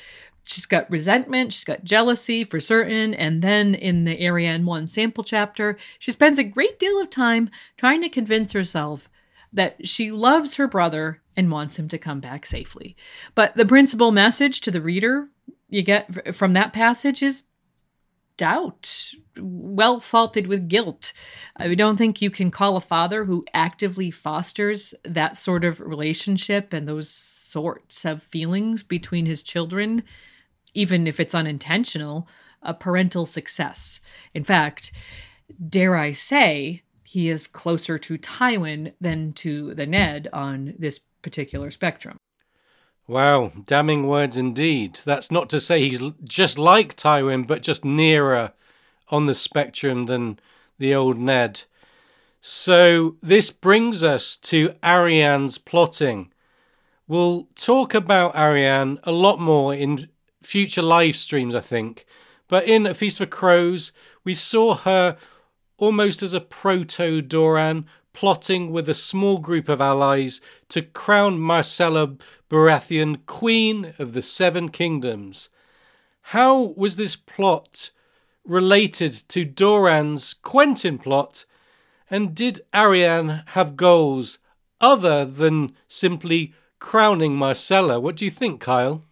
She's got resentment, she's got jealousy for certain, and then in the Arianne 1 sample chapter, she spends a great deal of time trying to convince herself that she loves her brother and wants him to come back safely. But the principal message to the reader you get from that passage is doubt, well salted with guilt. I don't think you can call a father who actively fosters that sort of relationship and those sorts of feelings between his children, even if it's unintentional, a parental success. In fact, dare I say, he is closer to Tywin than to the Ned on this particular spectrum. Wow, damning words indeed. That's not to say he's just like Tywin, but just nearer on the spectrum than the old Ned. So this brings us to Arianne's plotting. We'll talk about Arianne a lot more in future live streams, I think. But in A Feast for Crows, we saw her almost as a proto Doran, plotting with a small group of allies to crown Myrcella Baratheon Queen of the Seven Kingdoms. How was this plot related to Doran's Quentyn plot? And did Arianne have goals other than simply crowning Myrcella? What do you think, Kyle?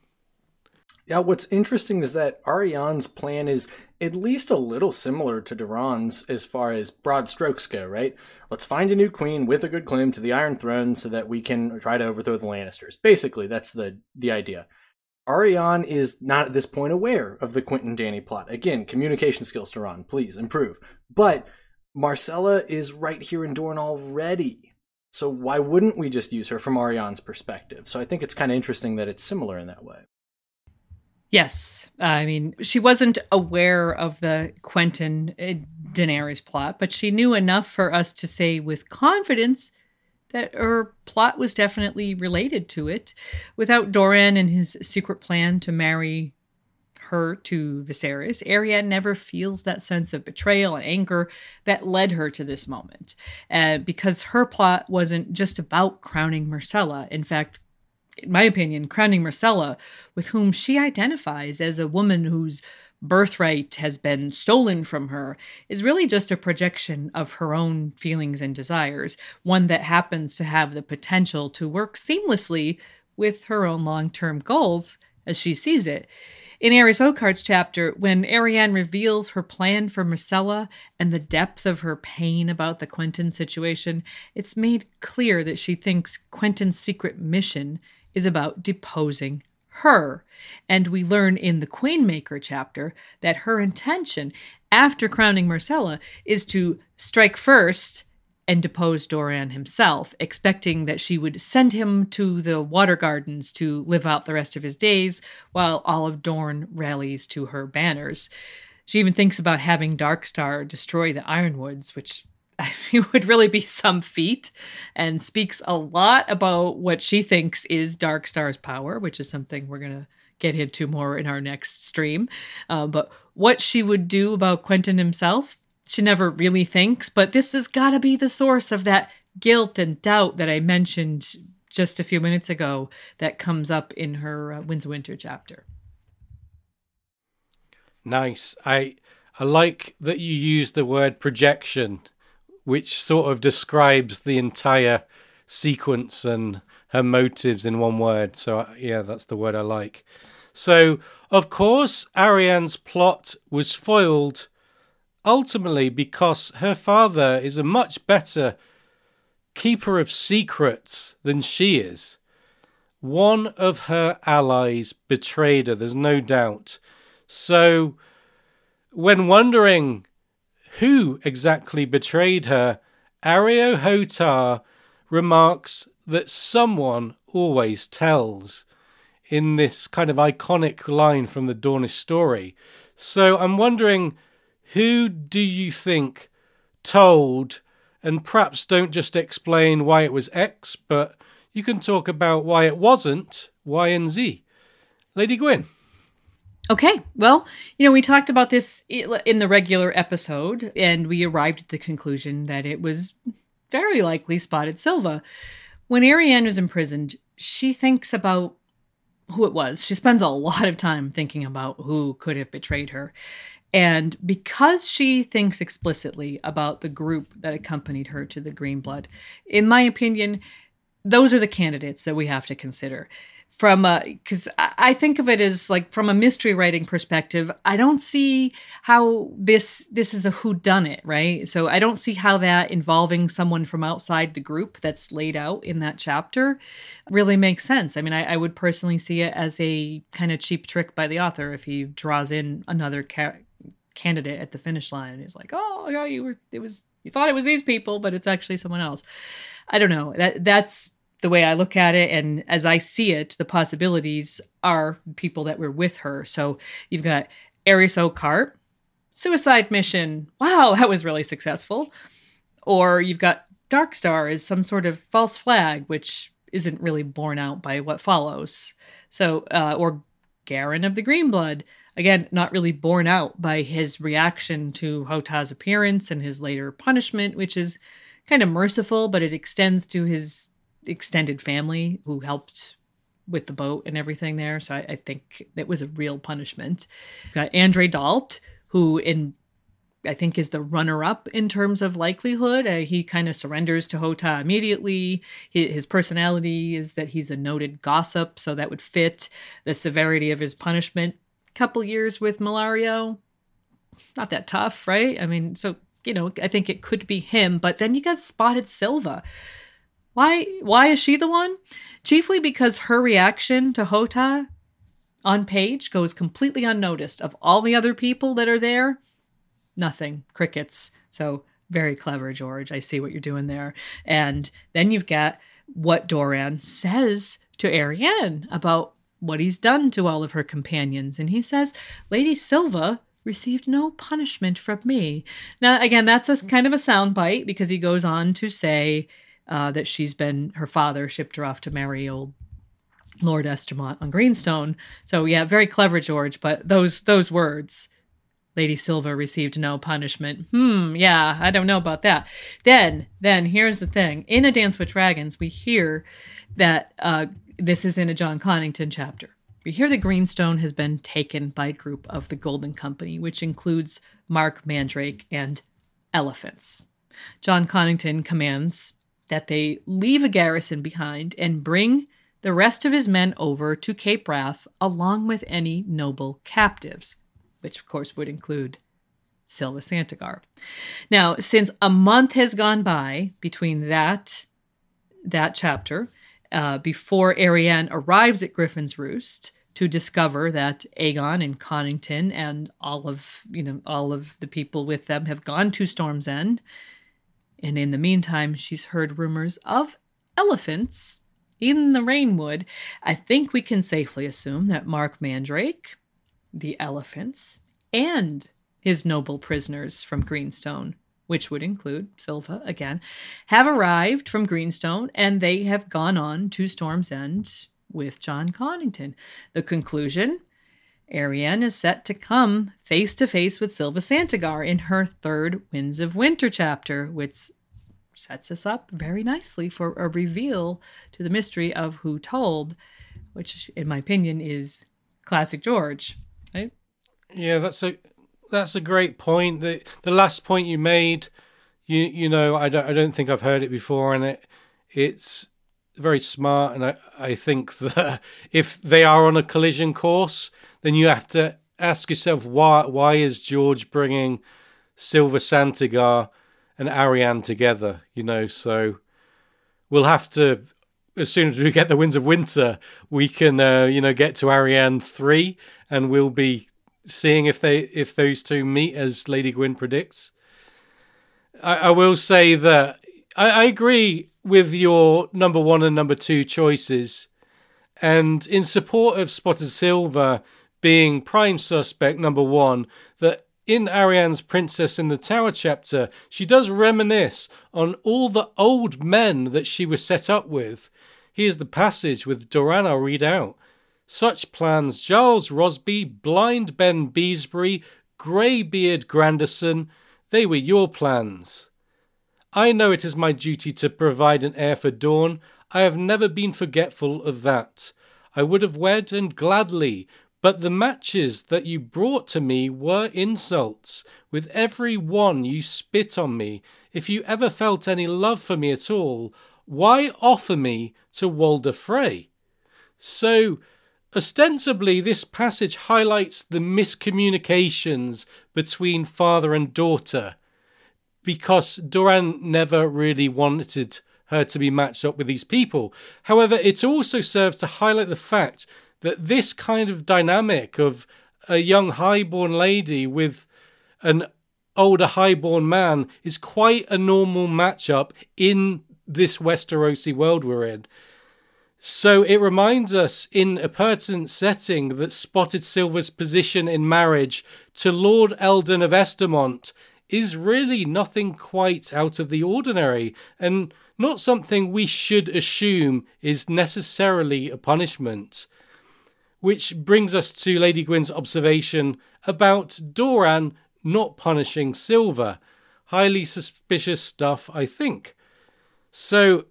Yeah, what's interesting is that Arianne's plan is at least a little similar to Doran's as far as broad strokes go, right? Let's find a new queen with a good claim to the Iron Throne so that we can try to overthrow the Lannisters. Basically, that's the the idea. Arianne is not at this point aware of the Quentyn Dany plot. Again, communication skills, Doran, please improve. But Myrcella is right here in Dorne already. So why wouldn't we just use her from Arianne's perspective? So I think it's kind of interesting that it's similar in that way. Yes. I mean, she wasn't aware of the Quentyn uh, Daenerys plot, but she knew enough for us to say with confidence that her plot was definitely related to it. Without Doran and his secret plan to marry her to Viserys, Arianne never feels that sense of betrayal and anger that led her to this moment. Uh, because her plot wasn't just about crowning Myrcella. In fact, in my opinion, crowning Myrcella, with whom she identifies as a woman whose birthright has been stolen from her, is really just a projection of her own feelings and desires, one that happens to have the potential to work seamlessly with her own long term goals as she sees it. In Arys Oakheart's chapter, when Arianne reveals her plan for Myrcella and the depth of her pain about the Quentyn situation, it's made clear that she thinks Quentyn's secret mission is about deposing her. And we learn in the Queenmaker chapter that her intention after crowning Myrcella is to strike first and depose Doran himself, expecting that she would send him to the water gardens to live out the rest of his days while all of Dorne rallies to her banners. She even thinks about having Darkstar destroy the Yronwoods, which it would really be some feat and speaks a lot about what she thinks is Darkstar's power, which is something we're going to get into more in our next stream. Uh, but what she would do about Quentyn himself, she never really thinks, but this has got to be the source of that guilt and doubt that I mentioned just a few minutes ago that comes up in her uh, Winds of Winter chapter. Nice. I I like that you use the word projection which sort of describes the entire sequence and her motives in one word. So, uh, yeah, that's the word I like. So, of course, Arianne's plot was foiled ultimately because her father is a much better keeper of secrets than she is. One of her allies betrayed her, there's no doubt. So, when wondering who exactly betrayed her, Areo Hotah remarks that someone always tells in this kind of iconic line from the Dornish story. So I'm wondering who do you think told, and perhaps don't just explain why it was X, but you can talk about why it wasn't Y and Z. Lady Gwyn. Okay, well, you know, we talked about this in the regular episode, and we arrived at the conclusion that it was very likely Spotted Sylva. When Arianne was imprisoned, she thinks about who it was. She spends a lot of time thinking about who could have betrayed her. And because she thinks explicitly about the group that accompanied her to the Green Blood, in my opinion, those are the candidates that we have to consider from a because I think of it as like from a mystery writing perspective i don't see how this this is a who done it right? So i don't see how that involving someone from outside the group that's laid out in that chapter really makes sense. I mean i, I would personally see it as a kind of cheap trick by the author if he draws in another ca- candidate at the finish line and he's like oh yeah you were it was you thought it was these people but it's actually someone else. I don't know. That that's the way I look at it and as I see it, the possibilities are people that were with her. So you've got Arys Oakheart, suicide mission. Wow, that was really successful. Or you've got Darkstar as some sort of false flag, which isn't really borne out by what follows. So, uh, or Garin of the Green Blood, again, not really borne out by his reaction to Hotah's appearance and his later punishment, which is kind of merciful, but it extends to his extended family who helped with the boat and everything there. So I, I think it was a real punishment. Got Andrey Dalt, who in I think is the runner up in terms of likelihood. Uh, he kind of surrenders to Hotah immediately. His, his, personality is that he's a noted gossip, so that would fit the severity of his punishment. Couple years with Mellario, not that tough, right? I mean, so you know, I think it could be him, but then you got spotted Sylva. Why why is she the one? Chiefly because her reaction to Hotah on page goes completely unnoticed. Of all the other people that are there, nothing. Crickets. So very clever, George. I see what you're doing there. And then you've got what Doran says to Arianne about what he's done to all of her companions. And he says, Lady Sylva received no punishment from me. Now, again, that's a kind of a soundbite because he goes on to say uh, that she's been, her father shipped her off to marry old Lord Estermont on Greenstone. So yeah, very clever, George. But those those words, Lady Sylva received no punishment. Hmm, yeah, I don't know about that. Then, then here's the thing: in A Dance with Dragons, we hear that uh, this is in a Jon Connington chapter. We hear that Greenstone has been taken by a group of the Golden Company, which includes Marq Mandrake and elephants. Jon Connington commands that they leave a garrison behind and bring the rest of his men over to Cape Wrath along with any noble captives, which of course would include Sylva Santagar. Now, since a month has gone by between that that chapter, uh, before Arianne arrives at Griffin's Roost to discover that Aegon and Connington and all of you know all of the people with them have gone to Storm's End, and in the meantime, she's heard rumors of elephants in the Rainwood, I think we can safely assume that Marq Mandrake, the elephants, and his noble prisoners from Greenstone, which would include Sylva again, have arrived from Greenstone and they have gone on to Storm's End with Jon Connington. The conclusion Arianne is set to come face to face with Sylva Santagar in her third Winds of Winter chapter, which sets us up very nicely for a reveal to the mystery of who told, which, in my opinion, is classic George. Right? Yeah, that's a that's a great point. The the last point you made, you you know, I don't I don't think I've heard it before, and it it's very smart. And I I think that if they are on a collision course, then you have to ask yourself why why is George bringing Sylva Santagar and Arianne together, you know. So we'll have to, as soon as we get the Winds of Winter, we can, uh, you know, get to Arianne three, and we'll be seeing if they if those two meet as Lady Gwyn predicts. I, I will say that I, I agree with your number one and number two choices, and in support of Spotted Sylva being prime suspect number one, that in Arianne's Princess in the Tower chapter, she does reminisce on all the old men that she was set up with. Here's the passage with Doran I'll read out. Such plans Gyles Rosby, Blind Ben Beesbury, Greybeard Grandison, they were your plans. I know it is my duty to provide an heir for Dorne. I have never been forgetful of that. I would have wed and gladly, but the matches that you brought to me were insults. With every one you spit on me. If you ever felt any love for me at all, why offer me to Walder Frey? So, ostensibly, this passage highlights the miscommunications between father and daughter because Doran never really wanted her to be matched up with these people. However, it also serves to highlight the fact that this kind of dynamic of a young highborn lady with an older highborn man is quite a normal matchup in this Westerosi world we're in. So it reminds us in a pertinent setting that Spotted Sylva's position in marriage to Lord Eldon of Estermont is really nothing quite out of the ordinary and not something we should assume is necessarily a punishment. Which brings us to Lady Gwyn's observation about Doran not punishing Sylva. Highly suspicious stuff, I think. So,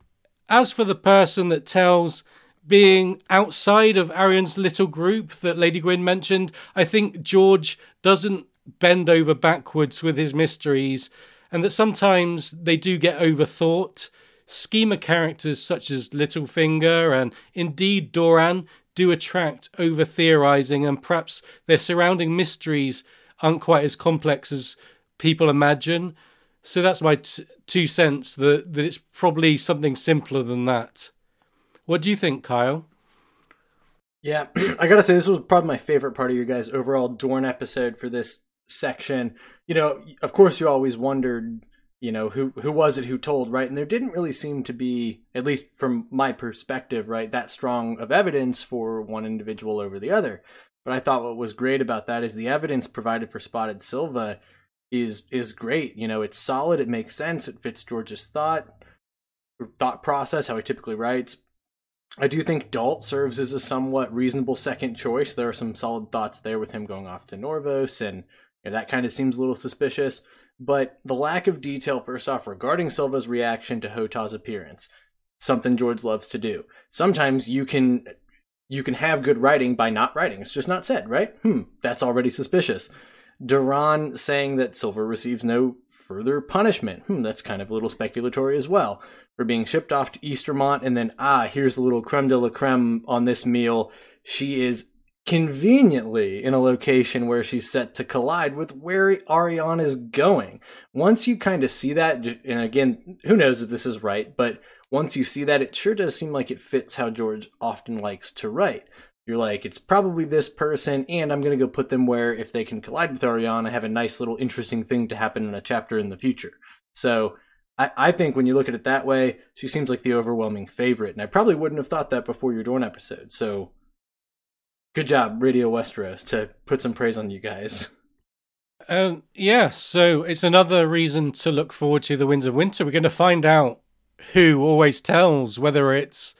as for the person that tells being outside of Arianne's little group that Lady Gwyn mentioned, I think George doesn't bend over backwards with his mysteries, and that sometimes they do get overthought. Schema characters such as Littlefinger and indeed Doran do attract over theorizing, and perhaps their surrounding mysteries aren't quite as complex as people imagine. So that's my t- two cents that, that it's probably something simpler than that. What do you think, Kyle? Yeah, I gotta say this was probably my favorite part of your guys' overall Dorne episode for this section. You know, of course, you always wondered, you know, who who was it who told, right? And there didn't really seem to be, at least from my perspective, right, that strong of evidence for one individual over the other. But I thought what was great about that is the evidence provided for Spotted Sylva is is great. You know, it's solid, it makes sense, it fits George's thought thought process, how he typically writes. I do think Dalt serves as a somewhat reasonable second choice. There are some solid thoughts there with him going off to Norvos, and you know, that kind of seems a little suspicious. But the lack of detail, first off, regarding Sylva's reaction to Hotah's appearance, something George loves to do. Sometimes you can you can have good writing by not writing. It's just not said, right? Hmm, that's already suspicious. Doran saying that Sylva receives no further punishment. Hmm, that's kind of a little speculatory as well. We're being shipped off to Estermont, and then, ah, here's the little creme de la creme on this meal. She is conveniently in a location where she's set to collide with where Arianne is going. Once you kind of see that, and again, who knows if this is right, but once you see that, it sure does seem like it fits how George often likes to write. You're like, it's probably this person, and I'm going to go put them where if they can collide with Arianne, I have a nice little interesting thing to happen in a chapter in the future. So I, I think when you look at it that way, she seems like the overwhelming favorite. And I probably wouldn't have thought that before your Dorne episode. So good job, Radio Westeros, to put some praise on you guys. Um, yeah, so it's another reason to look forward to the Winds of Winter. We're going to find out who always tells, whether it's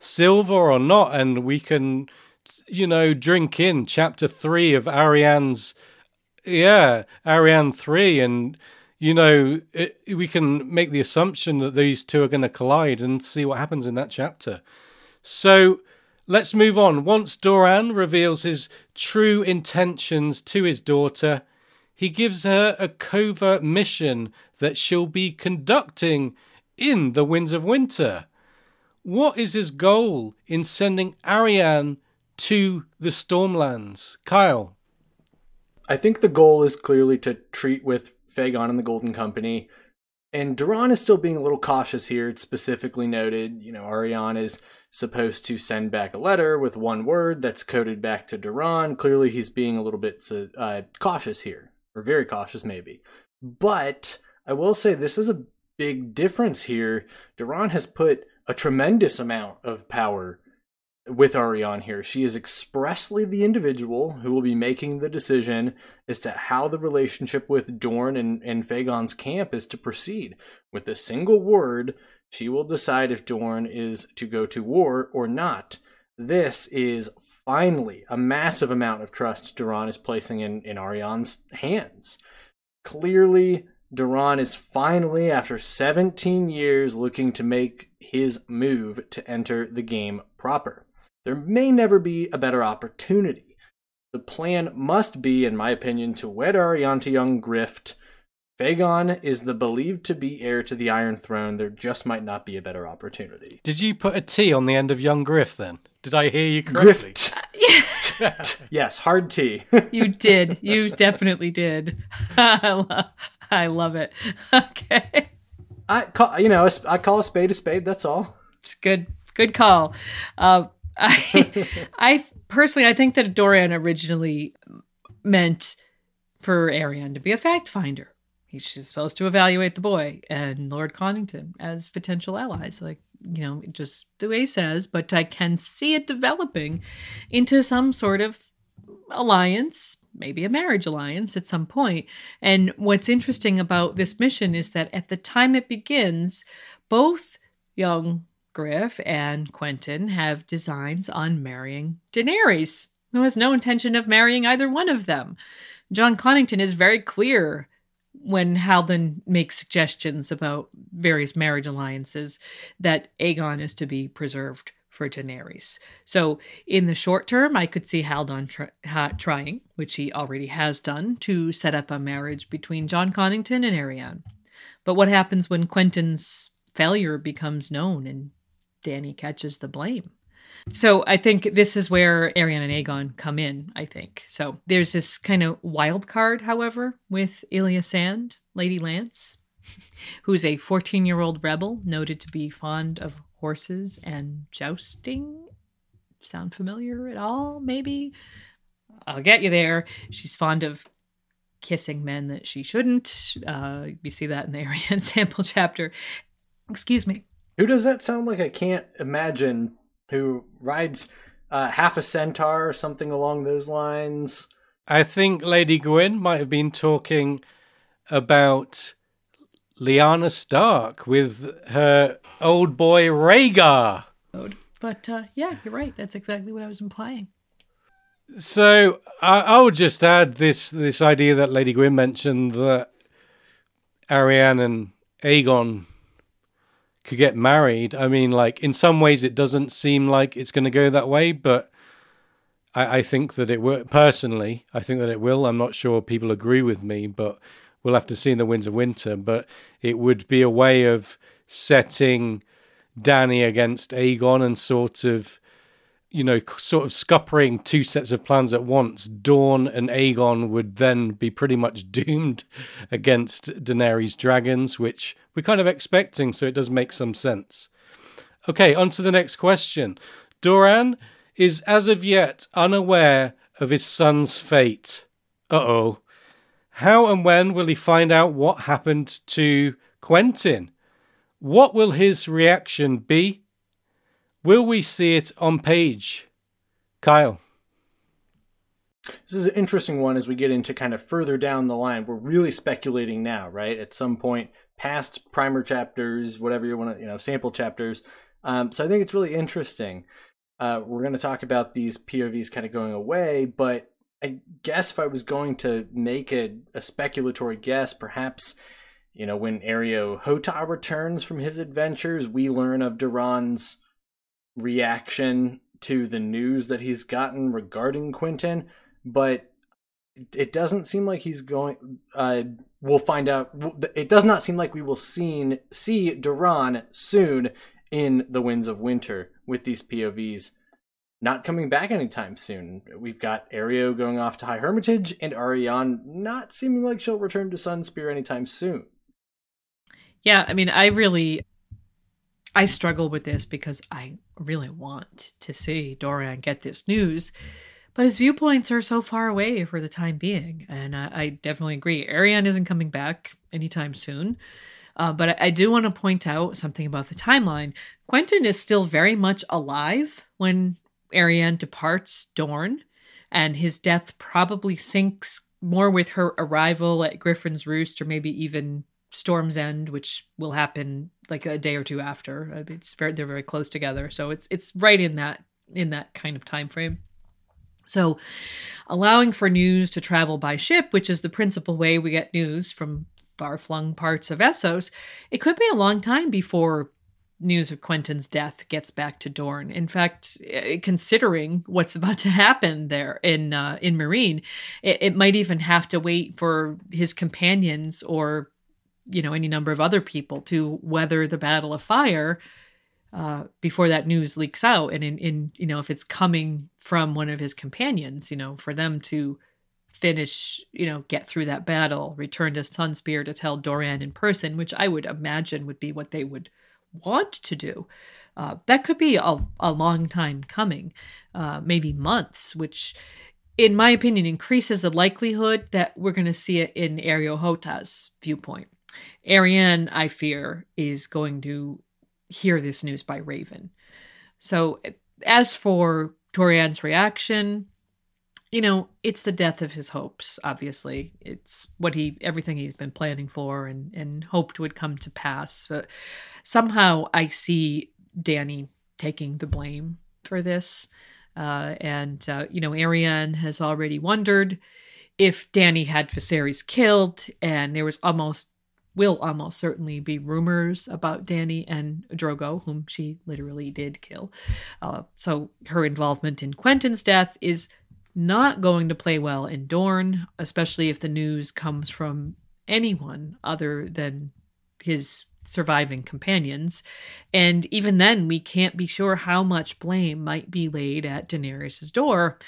Sylva or not, and we can you know, drink in chapter three of Arianne's, yeah, Arianne three, and you know, it, we can make the assumption that these two are going to collide and see what happens in that chapter. So let's move on. Once Doran reveals his true intentions to his daughter, he gives her a covert mission that she'll be conducting in the Winds of Winter. What is his goal in sending Arianne to the Stormlands. Kyle. I think the goal is clearly to treat with Fagon and the Golden Company. And Doran is still being a little cautious here. It's specifically noted, you know, Arianne is supposed to send back a letter with one word that's coded back to Doran. Clearly, he's being a little bit uh, cautious here, or very cautious, maybe. But I will say this is a big difference here. Doran has put a tremendous amount of power with Arianne here. She is expressly the individual who will be making the decision as to how the relationship with Dorne and, and Fagon's camp is to proceed. With a single word, she will decide if Dorne is to go to war or not. This is finally a massive amount of trust Doran is placing in, in Arianne's hands. Clearly, Doran is finally, after 17 years, looking to make his move to enter the game proper. There may never be a better opportunity. The plan must be, in my opinion, to wed Arianne to young Grift. Fagon is the believed to be heir to the Iron Throne. There just might not be a better opportunity. Did you put a T on the end of young Griff then? Did I hear you correctly? Grift. yes, hard T. you did. You definitely did. I love it. Okay. I call you know I call a spade a spade. That's all. It's good. Good call. Uh, I, I personally, I think that Doran originally meant for Arianne to be a fact finder. He's supposed to evaluate the boy and Lord Connington as potential allies, like you know, just the way he says. But I can see it developing into some sort of alliance, maybe a marriage alliance at some point. And what's interesting about this mission is that at the time it begins, both young Griff and Quentyn have designs on marrying Daenerys, who has no intention of marrying either one of them. Jon Connington is very clear when Haldon makes suggestions about various marriage alliances that Aegon is to be preserved for Daenerys. So, in the short term, I could see Haldon ha- trying, which he already has done, to set up a marriage between Jon Connington and Arianne. But what happens when Quentyn's failure becomes known and Dany catches the blame. So I think this is where Arianne and Aegon come in, I think. So there's this kind of wild card, however, with Elia Sand, Lady Lance, who's a 14 year old rebel noted to be fond of horses and jousting. Sound familiar at all? Maybe? I'll get you there. She's fond of kissing men that she shouldn't. Uh, you see that in the Arianne sample chapter. Excuse me. Who does that sound like? I can't imagine who rides uh, half a centaur or something along those lines. I think Lady Gwyn might have been talking about Lyanna Stark with her old boy Rhaegar. But uh, yeah, you're right. That's exactly what I was implying. So I, I would just add this this idea that Lady Gwyn mentioned that Arianne and Aegon could get married. I mean, like in some ways, it doesn't seem like it's going to go that way, but I, I think that it will. Personally, I think that it will. I'm not sure people agree with me, but we'll have to see in the Winds of Winter. But it would be a way of setting Dany against Aegon and sort of you know, sort of scuppering two sets of plans at once, Dorne and Aegon would then be pretty much doomed against Daenerys' dragons, which we're kind of expecting, so it does make some sense. Okay, on to the next question. Doran is as of yet unaware of his son's fate. Uh oh. How and when will he find out what happened to Quentyn? What will his reaction be? Will we see it on page? Kyle. This is an interesting one as we get into kind of further down the line. We're really speculating now, right? At some point, past primer chapters, whatever you want to, you know, sample chapters. Um, so I think it's really interesting. Uh, we're going to talk about these POVs kind of going away, but I guess if I was going to make a, a speculatory guess, perhaps, you know, when Areo Hotah returns from his adventures, we learn of Doran's reaction to the news that he's gotten regarding Quentyn, but it doesn't seem like he's going. Uh, we'll find out. It does not seem like we will seen, see Doran soon in the Winds of Winter with these POVs not coming back anytime soon. We've got Areo going off to High Hermitage and Arianne not seeming like she'll return to Sunspear anytime soon. Yeah, I mean, I really I struggle with this because I really want to see Doran get this news, but his viewpoints are so far away for the time being. And I, I definitely agree. Arianne isn't coming back anytime soon. Uh, but I, I do want to point out something about the timeline. Quentyn is still very much alive when Arianne departs Dorne, and his death probably syncs more with her arrival at Griffin's Roost or maybe even Storm's End, which will happen like a day or two after. It's very they're very close together, so it's it's right in that in that kind of time frame. So, allowing for news to travel by ship, which is the principal way we get news from far flung parts of Essos, it could be a long time before news of Quentyn's death gets back to Dorne. In fact, eh, considering what's about to happen there in uh, in Meereen, it, it might even have to wait for his companions or you know any number of other people to weather the battle of fire uh, before that news leaks out. And in, in you know if it's coming from one of his companions you know for them to finish you know get through that battle return to sunspear to tell doran in person which i would imagine would be what they would want to do uh, that could be a, a long time coming uh, maybe months which in my opinion increases the likelihood that we're going to see it in Areo Hotah's viewpoint. Arianne, I fear, is going to hear this news by Raven. So, as for Doran's reaction, you know, it's the death of his hopes, obviously. It's what he everything he's been planning for and and hoped would come to pass. But somehow I see Dany taking the blame for this. Uh, and uh, you know, Arianne has already wondered if Dany had Viserys killed, and there was almost will almost certainly be rumors about Dany and Drogo, whom she literally did kill. Uh, so her involvement in Quentyn's death is not going to play well in Dorne, especially if the news comes from anyone other than his surviving companions. And even then, we can't be sure how much blame might be laid at Daenerys' door.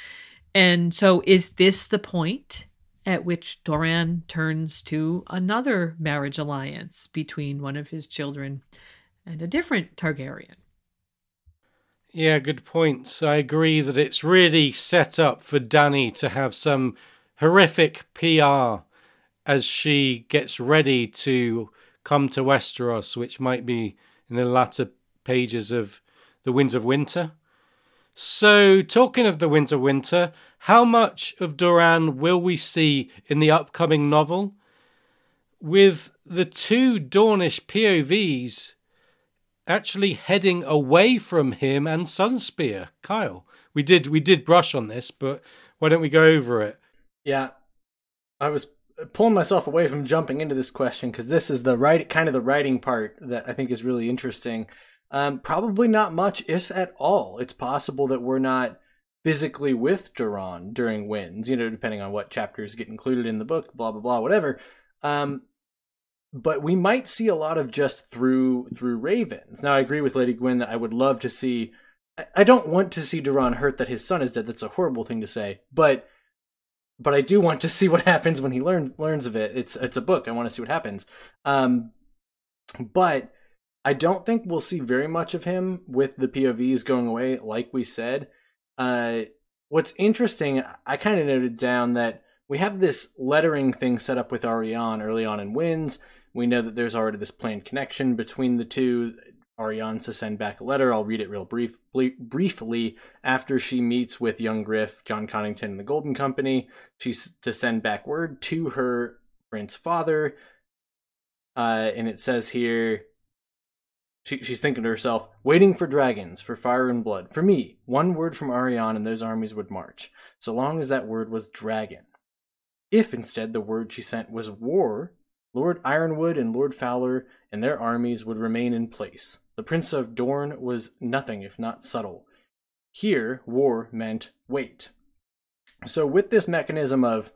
And so, is this the point at which Doran turns to another marriage alliance between one of his children and a different Targaryen? Yeah, good points. I agree that it's really set up for Dany to have some horrific PR as she gets ready to come to Westeros, which might be in the latter pages of The Winds of Winter. So, talking of The Winds of Winter, how much of Doran will we see in the upcoming novel? With the two Dornish POVs actually heading away from him and Sunspear, Kyle. We did we did brush on this, but why don't we go over it? Yeah, I was pulling myself away from jumping into this question because this is the right kind of the writing part that I think is really interesting. Um, probably not much, if at all. It's possible that we're not physically with Doran during Winds, you know, depending on what chapters get included in the book, blah blah blah, whatever. Um, but we might see a lot of just through through Ravens. Now, I agree with Lady Gwyn that I would love to see. I don't want to see Doran hurt that his son is dead. That's a horrible thing to say, but but I do want to see what happens when he learns learns of it. It's it's a book. I want to see what happens. Um, but I don't think we'll see very much of him with the POVs going away, like we said. Uh, what's interesting, I kind of noted down that we have this lettering thing set up with Arianne early on in Winds. We know that there's already this planned connection between the two. Arianne's to send back a letter. I'll read it real brief, briefly. After she meets with young Griff, Jon Connington, and the Golden Company, she's to send back word to her Prince father. Uh, and it says here, she, she's thinking to herself, waiting for dragons, for fire and blood. For me, one word from Arianne and those armies would march, so long as that word was dragon. If instead the word she sent was war, Lord Yronwood and Lord Fowler and their armies would remain in place. The Prince of Dorne was nothing if not subtle. Here, war meant wait. So, with this mechanism of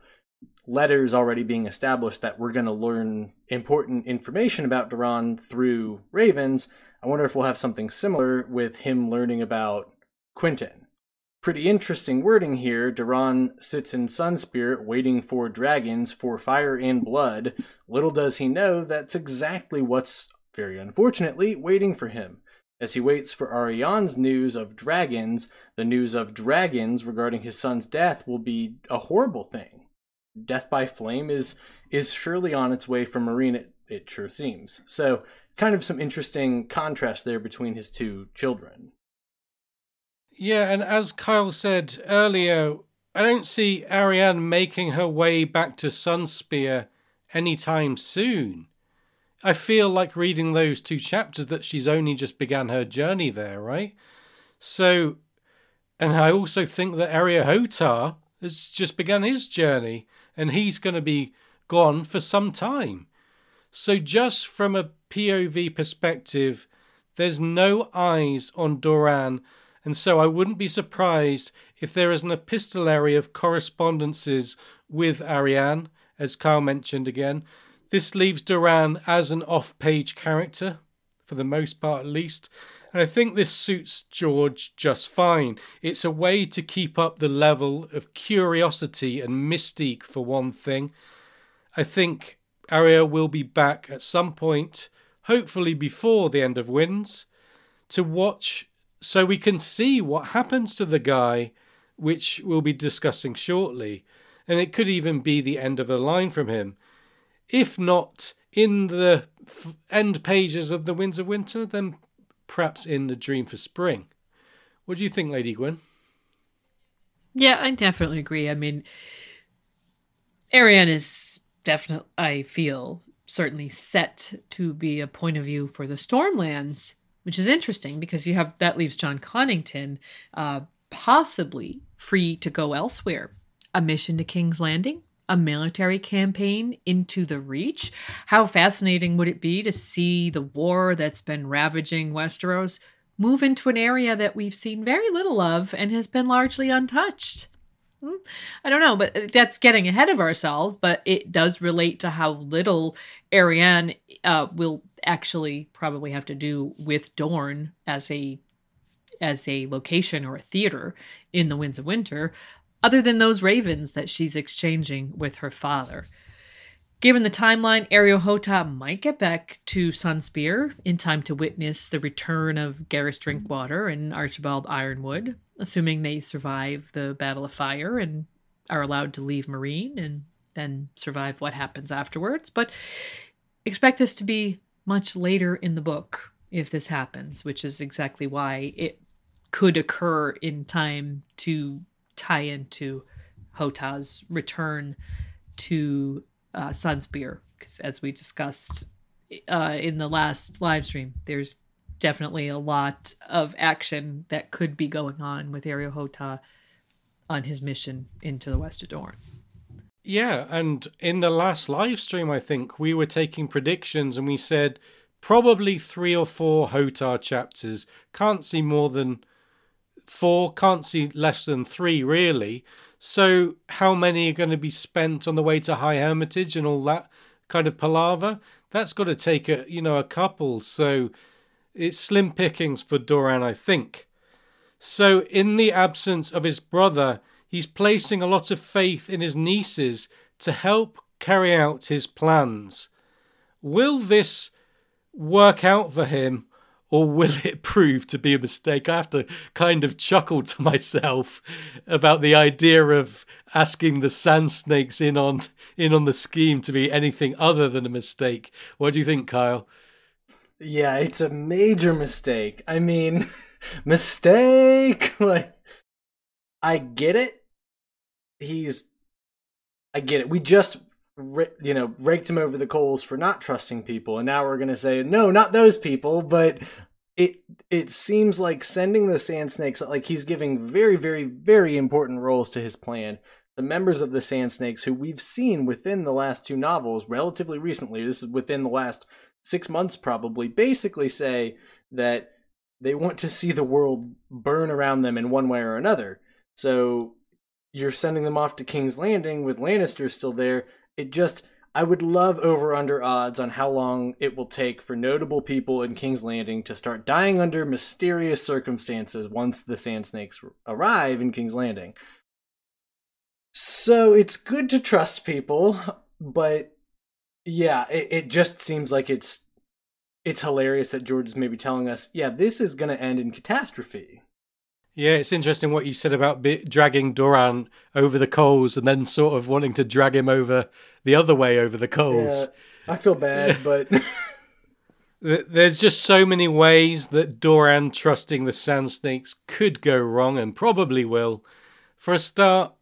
letters already being established that we're going to learn important information about Doran through Ravens, I wonder if we'll have something similar with him learning about Quentyn pretty interesting wording here. Doran sits in Sun Sunspear waiting for dragons for fire and blood. Little does he know that's exactly what's, very unfortunately, waiting for him. As he waits for Arianne's news of dragons, the news of dragons regarding his son's death will be a horrible thing. Death by flame is is surely on its way for Meereen, it, it sure seems. So, kind of some interesting contrast there between his two children. Yeah, and as Kyle said earlier, I don't see Arianne making her way back to Sunspear anytime soon. I feel like reading those two chapters that she's only just began her journey there, right? So, and I also think that Areo Hotah has just begun his journey and he's going to be gone for some time. So, just from a POV perspective, there's no eyes on Doran and so I wouldn't be surprised if there is an epistolary of correspondences with Arianne, as Kyle mentioned again. This leaves Doran as an off page character, for the most part at least, and I think this suits George just fine. It's a way to keep up the level of curiosity and mystique, for one thing. I think Areo will be back at some point, hopefully before the end of Winds, to watch so we can see what happens to the guy, which we'll be discussing shortly, and it could even be the end of the line from him. If not in the end pages of The Winds of Winter, then perhaps in The Dream for Spring. What do you think, Lady Gwyn? Yeah, I definitely agree. I mean, Arianne is definitely, I feel, certainly set to be a point of view for the Stormlands which is interesting because you have that leaves Jon Connington uh, possibly free to go elsewhere. A mission to King's Landing, a military campaign into the Reach. How fascinating would it be to see the war that's been ravaging Westeros move into an area that we've seen very little of and has been largely untouched? Hmm, I don't know, but that's getting ahead of ourselves. But it does relate to how little Arianne uh, will actually probably have to do with Dorne as a as a location or a theater in the Winds of Winter, other than those ravens that she's exchanging with her father. Given the timeline, Areo might get back to Sunspear in time to witness the return of Gerris Drinkwater mm-hmm. and Archibald Yronwood, assuming they survive the Battle of Fire and are allowed to leave Meereen and then survive what happens afterwards. But expect this to be much later in the book if this happens, which is exactly why it could occur in time to tie into Hotah's return to uh, Sunspear. Because as we discussed uh, in the last live stream, there's definitely a lot of action that could be going on with Areo Hotah on his mission into the West of Dorne. Yeah, and in the last live stream, I think we were taking predictions and we said probably three or four Hotah chapters. Can't see more than four, can't see less than three, really. So, how many are going to be spent on the way to High Hermitage and all that kind of palaver? That's got to take a you know a couple. So, it's slim pickings for Doran, I think. So, in the absence of his brother, he's placing a lot of faith in his nieces to help carry out his plans. Will this work out for him, or will it prove to be a mistake? I have to kind of chuckle to myself about the idea of asking the sand snakes in on in on the scheme to be anything other than a mistake. What do you think, Kyle? Yeah, it's a major mistake. I mean, mistake. Like, I get it. He's, I get it. We just, you know, raked him over the coals for not trusting people, and now we're gonna say no, not those people. But it it seems like sending the sand snakes, like he's giving very, very, very important roles to his plan. The members of the Sand Snakes, who we've seen within the last two novels relatively recently, this is within the last six months probably, basically say that they want to see the world burn around them in one way or another. So you're sending them off to King's Landing with Lannister still there. It just I would love over under odds on how long it will take for notable people in King's Landing to start dying under mysterious circumstances once the Sand Snakes arrive in King's Landing. So it's good to trust people, but yeah, it, it just seems like it's it's hilarious that George is maybe telling us, yeah, this is going to end in catastrophe. Yeah, it's interesting what you said about dragging Doran over the coals and then sort of wanting to drag him over the other way over the coals. Yeah, I feel bad, but there's just so many ways that Doran trusting the Sand Snakes could go wrong and probably will. For a start,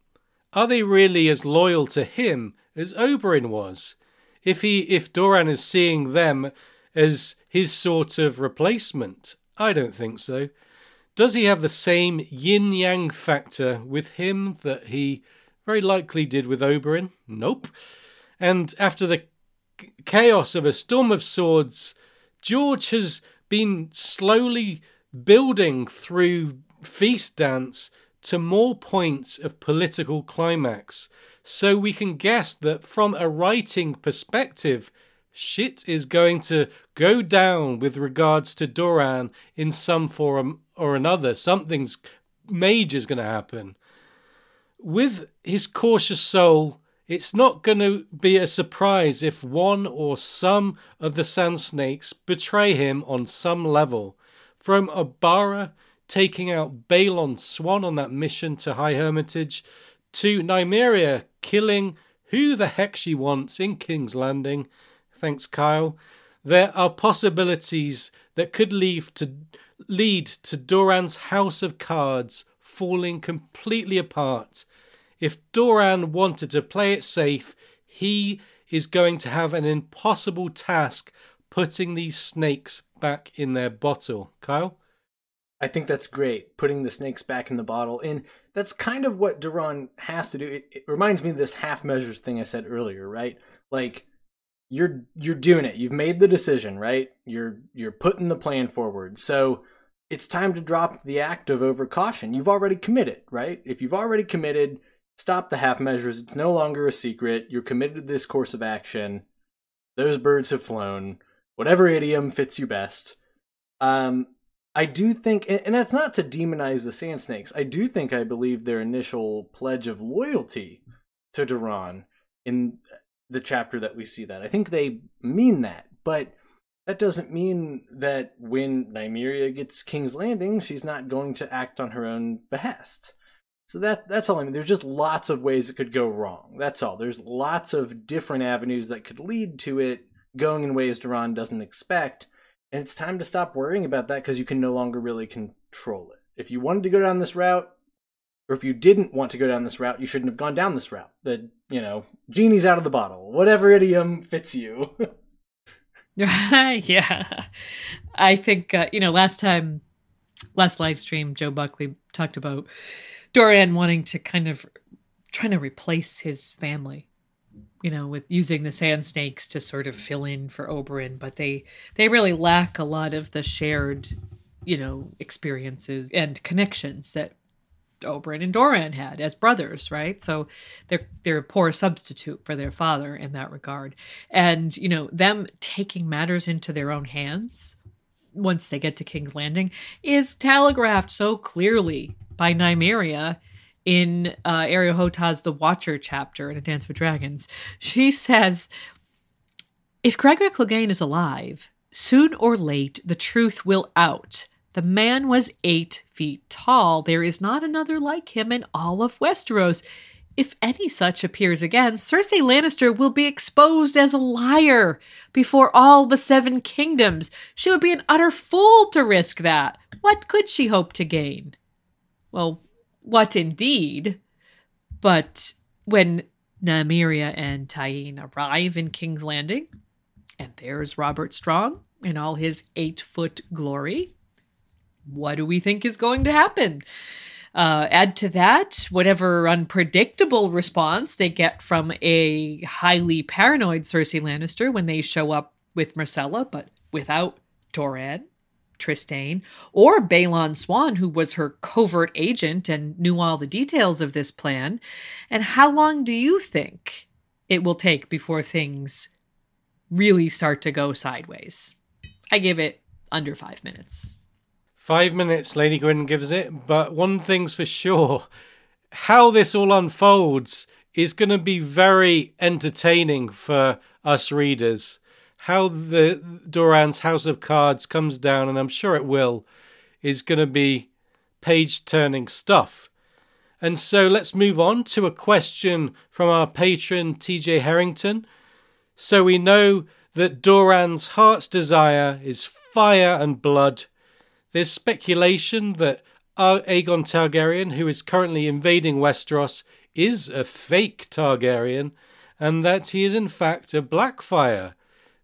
are they really as loyal to him as Oberyn was? If he if Doran is seeing them as his sort of replacement? I don't think so. Does he have the same yin yang factor with him that he very likely did with Oberyn? Nope. And after the chaos of a storm of swords, George has been slowly building through feast dance to more points of political climax. So we can guess that from a writing perspective, shit is going to go down with regards to Doran in some form or another. Something's major is going to happen. With his cautious soul, it's not going to be a surprise if one or some of the Sand Snakes betray him on some level. From Obara taking out Balon Swan on that mission to High Hermitage, to Nymeria killing who the heck she wants in King's Landing, Thanks, Kyle. There are possibilities that could lead to lead to Doran's house of cards falling completely apart. If Doran wanted to play it safe, he is going to have an impossible task putting these snakes back in their bottle. Kyle? I think that's great, putting the snakes back in the bottle. And that's kind of what Doran has to do. It, it reminds me of this half measures thing I said earlier, right? Like, you're you're doing it. You've made the decision, right? You're you're putting the plan forward. So it's time to drop the act of overcaution. You've already committed, right? If you've already committed, stop the half measures. It's no longer a secret. You're committed to this course of action. Those birds have flown. whatever idiom fits you best. Um, I do think, and that's not to demonize the Sand Snakes. I do think I believe their initial pledge of loyalty to Doran in the chapter that we see that. I think they mean that, but that doesn't mean that when Nymeria gets King's Landing, she's not going to act on her own behest. So that that's all I mean. There's just lots of ways it could go wrong. That's all. There's lots of different avenues that could lead to it going in ways Doran doesn't expect. And it's time to stop worrying about that because you can no longer really control it. If you wanted to go down this route, or if you didn't want to go down this route, you shouldn't have gone down this route. The, you know, genie's out of the bottle. Whatever idiom fits you. yeah. I think, uh, you know, last time, last live stream, Joe Buckley talked about Doran wanting to kind of trying to replace his family you know, with using the sand snakes to sort of fill in for Oberyn but they they really lack a lot of the shared, you know, experiences and connections that Oberyn and Doran had as brothers, right? So they're they're a poor substitute for their father in that regard. And, you know, them taking matters into their own hands once they get to King's Landing is telegraphed so clearly by Nymeria in uh, Areo Hotah's The Watcher chapter in A Dance with Dragons. She says, If Gregor Clegane is alive, soon or late the truth will out. The man was eight feet tall. There is not another like him in all of Westeros. If any such appears again, Cersei Lannister will be exposed as a liar before all the seven kingdoms. She would be an utter fool to risk that. What could she hope to gain? Well, what indeed? But when Nymeria and Tyene arrive in King's Landing, and there's Robert Strong in all his eight foot glory, what do we think is going to happen? Uh, add to that whatever unpredictable response they get from a highly paranoid Cersei Lannister when they show up with Myrcella, but without Doran Trystane, or Balon Swan, who was her covert agent and knew all the details of this plan? And how long do you think it will take before things really start to go sideways? I give it under five minutes. Five minutes, Lady Gwyn gives it, but one thing's for sure how this all unfolds is going to be very entertaining for us readers how the Doran's House of Cards comes down, and I'm sure it will, is going to be page turning stuff. And so let's move on to a question from our patron TJ Harrington. So we know that Doran's heart's desire is fire and blood. There's speculation that Aegon Targaryen, who is currently invading Westeros, is a fake Targaryen, and that he is in fact a Blackfyre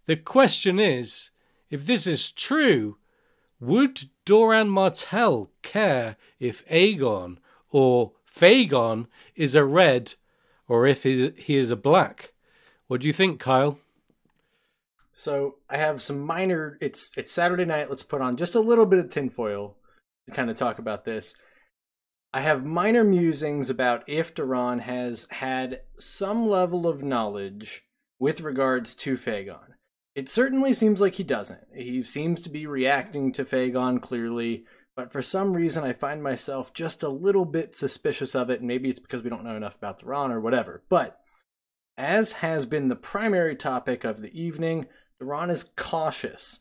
the question is if this is true, would Doran Martell care if Aegon or Fagon is a red or if he is a black? What do you think, Kyle? So I have some minor. It's it's Saturday night. Let's put on just a little bit of tinfoil to kind of talk about this. I have minor musings about if Doran has had some level of knowledge with regards to Fagon. It certainly seems like he doesn't. He seems to be reacting to Fagon clearly, but for some reason I find myself just a little bit suspicious of it, maybe it's because we don't know enough about Doran or whatever. But as has been the primary topic of the evening, Doran is cautious.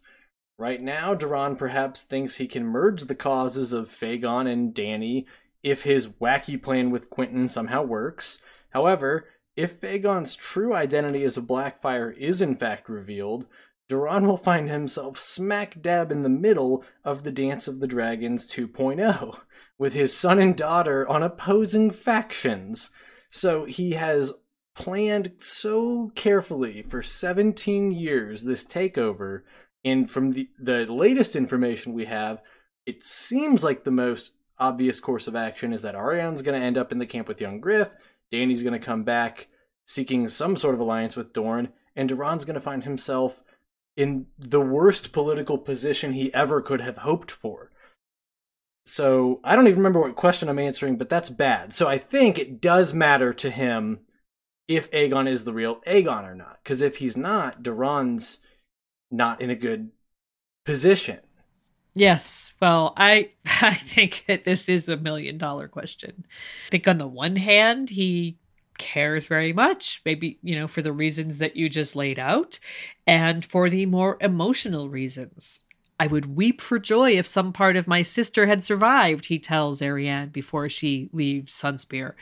Right now, Doran perhaps thinks he can merge the causes of Fagon and Dany if his wacky plan with Quentyn somehow works. However, if Fagon's true identity as a Blackfyre is in fact revealed, Doran will find himself smack dab in the middle of the Dance of the Dragons 2.0, with his son and daughter on opposing factions. So he has planned so carefully for 17 years this takeover, and from the, the latest information we have, it seems like the most obvious course of action is that Arianne's going to end up in the camp with young Griff, Dany's going to come back seeking some sort of alliance with Dorne, and Doran's going to find himself in the worst political position he ever could have hoped for. So I don't even remember what question I'm answering, but that's bad. So I think it does matter to him if Aegon is the real Aegon or not. Because if he's not, Doran's not in a good position. Yes. Well, I I think that this is a million dollar question. I think on the one hand, he cares very much, maybe, you know, for the reasons that you just laid out, and for the more emotional reasons. I would weep for joy if some part of my sister had survived, he tells Arianne before she leaves Sunspear.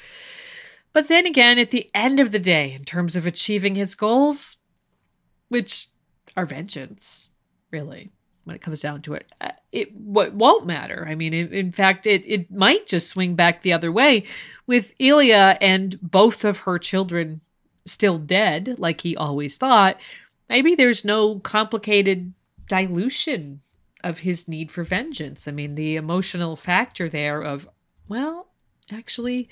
But then again, at the end of the day, in terms of achieving his goals, which are vengeance, really, when it comes down to it, uh, it what won't matter. I mean, in, in fact, it it might just swing back the other way, with Elia and both of her children still dead, like he always thought. Maybe there's no complicated dilution of his need for vengeance. I mean, the emotional factor there of, well, actually,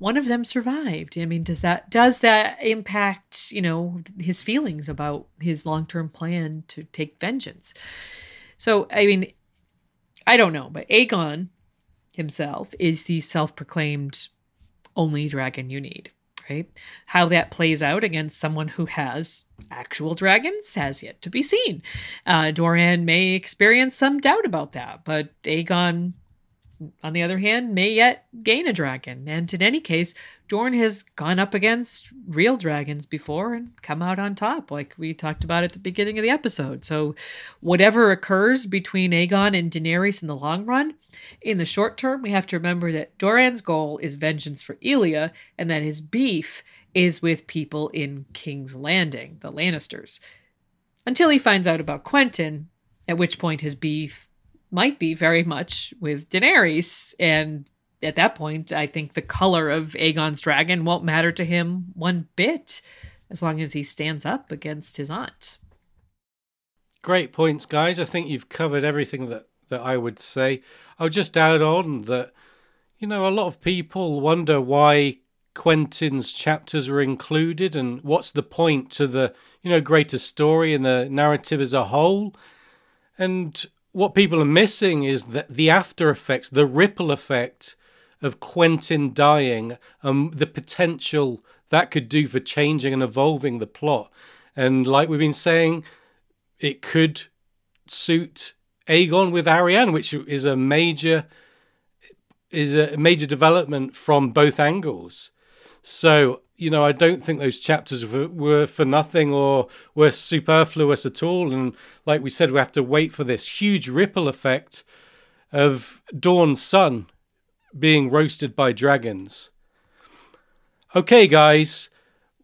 one of them survived. I mean, does that does that impact, you know, his feelings about his long-term plan to take vengeance? So, I mean, I don't know, but Aegon himself is the self-proclaimed only dragon you need, right? How that plays out against someone who has actual dragons has yet to be seen. Uh, Doran may experience some doubt about that, but Aegon, on the other hand, may yet gain a dragon. And in any case, Dorne has gone up against real dragons before and come out on top, like we talked about at the beginning of the episode. So, whatever occurs between Aegon and Daenerys in the long run, in the short term, we have to remember that Doran's goal is vengeance for Elia and that his beef is with people in King's Landing, the Lannisters, until he finds out about Quentyn, at which point his beef might be very much with Daenerys. And at that point, I think the color of Aegon's dragon won't matter to him one bit as long as he stands up against his aunt. Great points, guys. I think you've covered everything that, that I would say. I'll just add on that, you know, a lot of people wonder why Quentyn's chapters were included and what's the point to the, you know, greater story and the narrative as a whole. And what people are missing is that the after effects, the ripple effect of Quentyn dying, um, the potential that could do for changing and evolving the plot. And like we've been saying, it could suit Aegon with Arianne, which is a major is a major development from both angles. So, you know, I don't think those chapters were, for nothing or were superfluous at all. And like we said, we have to wait for this huge ripple effect of Dorne's son being roasted by dragons. Okay, guys,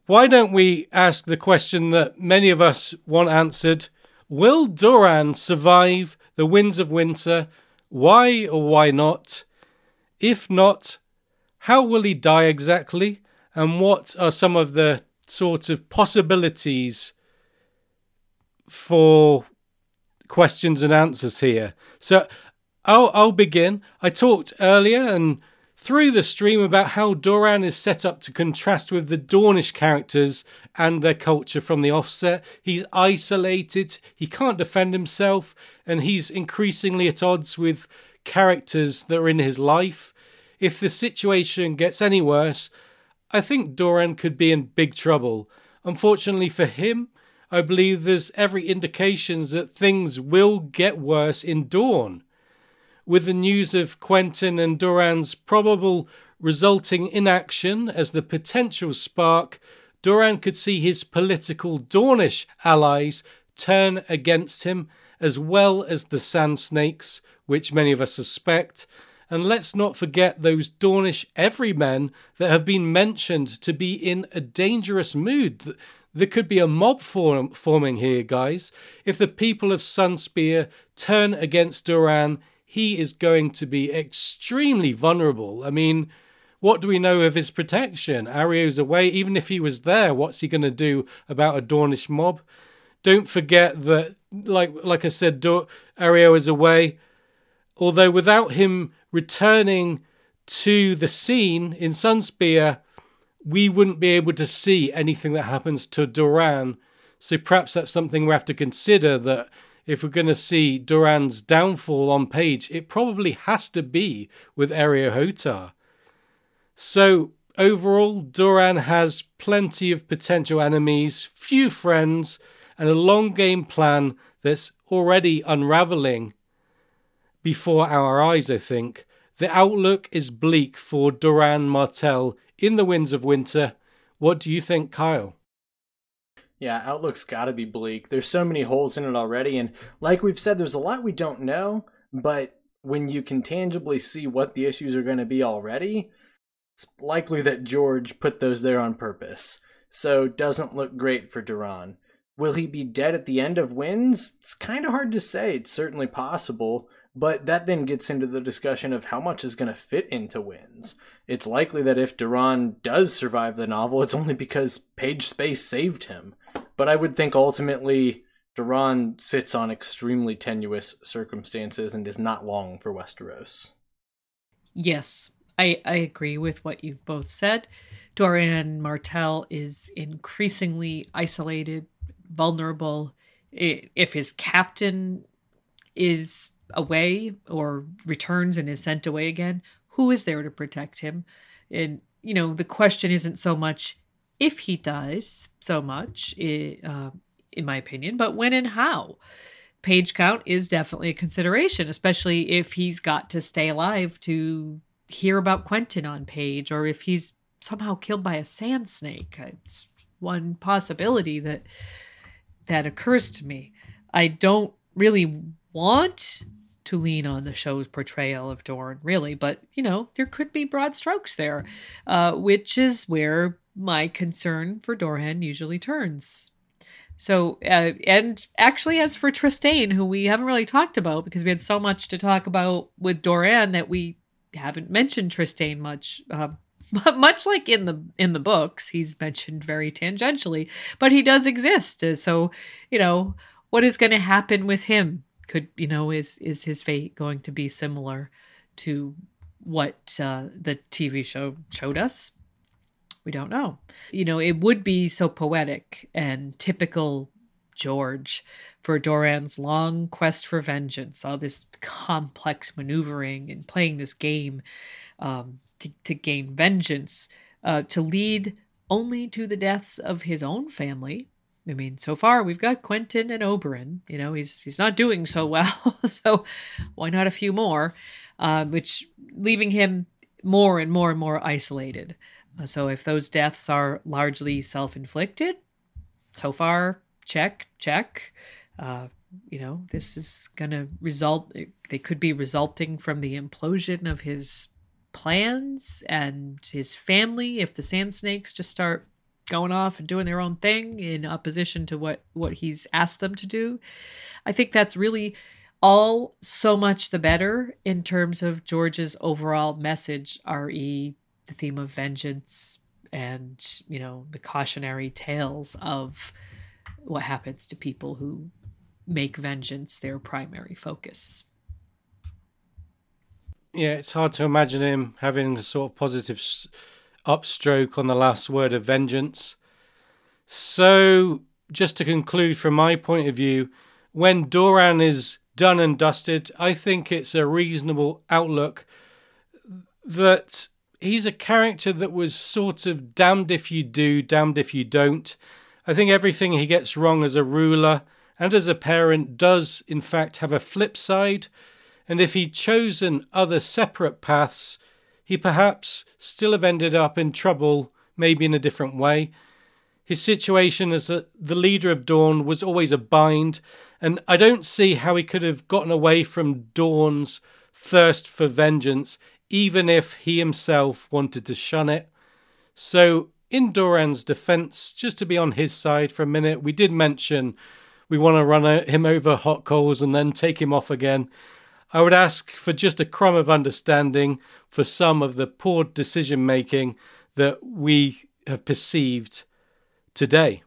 why don't we ask the question that many of us want answered? Will Doran survive the winds of winter? Why or why not? If not, how will he die exactly? And what are some of the sort of possibilities for questions and answers here? So I'll, I'll begin. I talked earlier and through the stream about how Doran is set up to contrast with the Dornish characters and their culture from the offset. He's isolated, he can't defend himself, and he's increasingly at odds with characters that are in his life. If the situation gets any worse, I think Doran could be in big trouble. Unfortunately for him, I believe there's every indications that things will get worse in Dorne. with the news of Quentyn and Doran's probable resulting inaction as the potential spark, Doran could see his political Dornish allies turn against him, as well as the Sand Snakes, which many of us suspect. And let's not forget those Dornish everymen that have been mentioned to be in a dangerous mood. There could be a mob form, forming here, guys. If the people of Sunspear turn against Doran, he is going to be extremely vulnerable. I mean, what do we know of his protection? Areo's away. Even if he was there, what's he going to do about a Dornish mob? Don't forget that, like like I said, Areo is away. Although without him returning to the scene in Sunspear, we wouldn't be able to see anything that happens to Doran. So perhaps that's something we have to consider that if we're going to see Doran's downfall on page, it probably has to be with Areo Hotah. So overall, Doran has plenty of potential enemies, few friends, and a long game plan that's already unraveling before our eyes, I think. The outlook is bleak for Doran Martell in the Winds of Winter. What do you think, Kyle? Yeah, outlook's got to be bleak. There's so many holes in it already, and like we've said, there's a lot we don't know. But when you can tangibly see what the issues are going to be already, it's likely that George put those there on purpose. So doesn't look great for Doran. Will he be dead at the end of Winds? It's kind of hard to say. It's certainly possible. But that then gets into the discussion of how much is going to fit into Winds. It's likely that if Doran does survive the novel, it's only because page space saved him. But I would think ultimately Doran sits on extremely tenuous circumstances and is not long for Westeros. Yes, I, I agree with what you've both said. Doran Martell is increasingly isolated, vulnerable. If his captain is away or returns and is sent away again, who is there to protect him? And, you know, the question isn't so much if he dies, so much, uh, in my opinion, but when and how. Page count is definitely a consideration, especially if he's got to stay alive to hear about Quentyn on page or if he's somehow killed by a sand snake. It's one possibility that that occurs to me. I don't really want to lean on the show's portrayal of Dorne, really, but you know, there could be broad strokes there, uh, which is where my concern for Doran usually turns. So, uh, and actually, as for Trystane, who we haven't really talked about because we had so much to talk about with Doran that we haven't mentioned Trystane much. Uh, much like in the in the books, he's mentioned very tangentially, but he does exist. So, you know, what is going to happen with him? Could you know is is his fate going to be similar to what uh, the TV show showed us? We don't know. You know, it would be so poetic and typical George for Doran's long quest for vengeance, all this complex maneuvering and playing this game um, to, to gain vengeance, uh, to lead only to the deaths of his own family I mean, so far we've got Quentyn and Oberyn. You know, he's he's not doing so well, so why not a few more? Uh, which leaving him more and more and more isolated. Uh, so if those deaths are largely self-inflicted, so far check check. Uh, you know, this is going to result. They could be resulting from the implosion of his plans and his family if the sand snakes just start going off and doing their own thing in opposition to what what he's asked them to do. I think that's really all so much the better in terms of George's overall message, re the theme of vengeance and, you know, the cautionary tales of what happens to people who make vengeance their primary focus. Yeah, it's hard to imagine him having a sort of positive upstroke on the last word of vengeance. So, just to conclude from my point of view, when Doran is done and dusted, I think it's a reasonable outlook that he's a character that was sort of damned if you do, damned if you don't. I think everything he gets wrong as a ruler and as a parent does, in fact, have a flip side. And if he'd chosen other separate paths, he perhaps still have ended up in trouble, maybe in a different way. His situation as a, the leader of Dorne was always a bind, and I don't see how he could have gotten away from Dorne's thirst for vengeance, even if he himself wanted to shun it. So, in Doran's defense, just to be on his side for a minute, we did mention we want to run uh, him over hot coals and then take him off again. I would ask for just a crumb of understanding for some of the poor decision making that we have perceived today.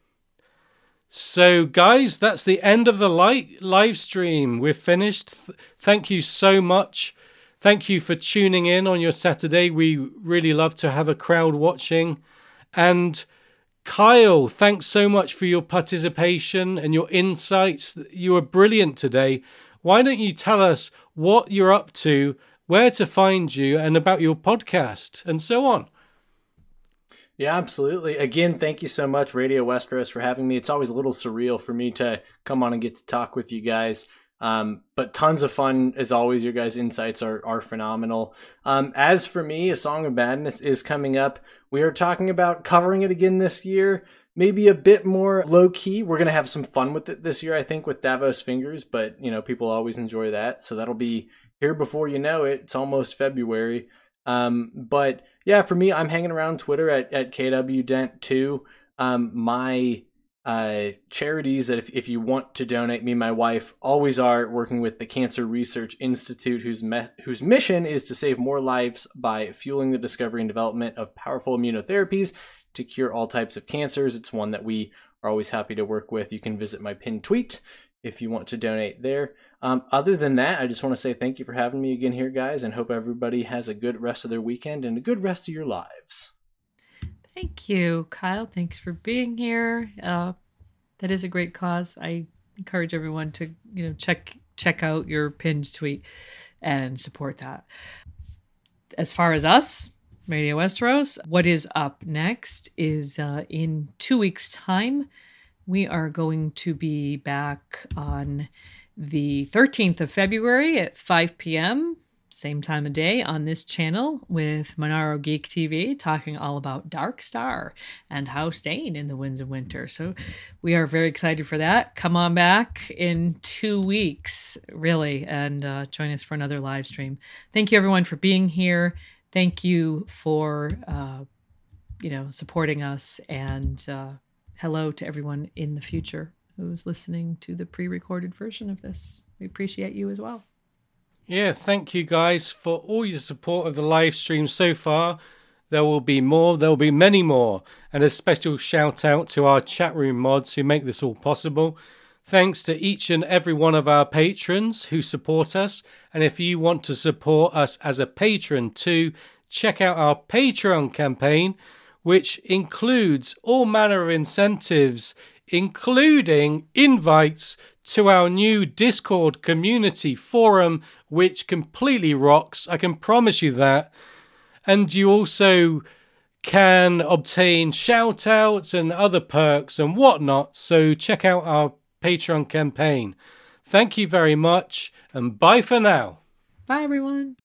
So, guys, that's the end of the live stream. We're finished. Th- thank you so much. Thank you for tuning in on your Saturday. We really love to have a crowd watching. And Kyle, thanks so much for your participation and your insights. You were brilliant today. Why don't you tell us what you're up to, where to find you, and about your podcast, and so on? Yeah, absolutely. Again, thank you so much, Radio Westeros, for having me. It's always a little surreal for me to come on and get to talk with you guys. Um, but tons of fun as always. Your guys' insights are are phenomenal. Um, as for me, a Song of Madness is coming up. We are talking about covering it again this year. Maybe a bit more low key. We're gonna have some fun with it this year, I think, with Davos Fingers. But you know, people always enjoy that, so that'll be here before you know it. It's almost February. Um, but yeah, for me, I'm hanging around Twitter at, at KW Dent too. Um, my uh, charities that if, if you want to donate, me my wife always are working with the Cancer Research Institute, whose me- whose mission is to save more lives by fueling the discovery and development of powerful immunotherapies to cure all types of cancers. It's one that we are always happy to work with. You can visit my pinned tweet if you want to donate there. Um, other than that, I just want to say thank you for having me again here, guys, and hope everybody has a good rest of their weekend and a good rest of your lives. Thank you, Kyle. Thanks for being here. Uh, that is a great cause. I encourage everyone to you know check check out your pinned tweet and support that. As far as us, Radio Westeros, what is up next is uh, in two weeks' time. We are going to be back on the 13th of February at 5 p.m., same time of day on this channel with Monaro Geek TV, talking all about Darkstar and how staying in the winds of winter. So we are very excited for that. Come on back in two weeks, really, and uh, join us for another live stream. Thank you, everyone, for being here. Thank you for, uh, you know, supporting us, and uh, hello to everyone in the future who's listening to the pre recorded version of this. We appreciate you as well. Yeah, thank you guys for all your support of the live stream so far. There will be more, there will be many more. And a special shout out to our chat room mods who make this all possible. Thanks to each and every one of our patrons who support us. And if you want to support us as a patron too, check out our Patreon campaign, which includes all manner of incentives, including invites to our new Discord community forum, which completely rocks. I can promise you that. And you also can obtain shout outs and other perks and whatnot. So check out our Patreon campaign. Thank you very much and bye for now. Bye, everyone.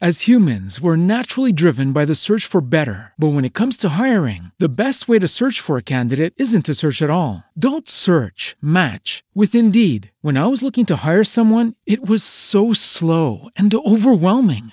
As humans, we're naturally driven by the search for better. But when it comes to hiring, the best way to search for a candidate isn't to search at all. Don't search, match with Indeed. When I was looking to hire someone, it was so slow and overwhelming.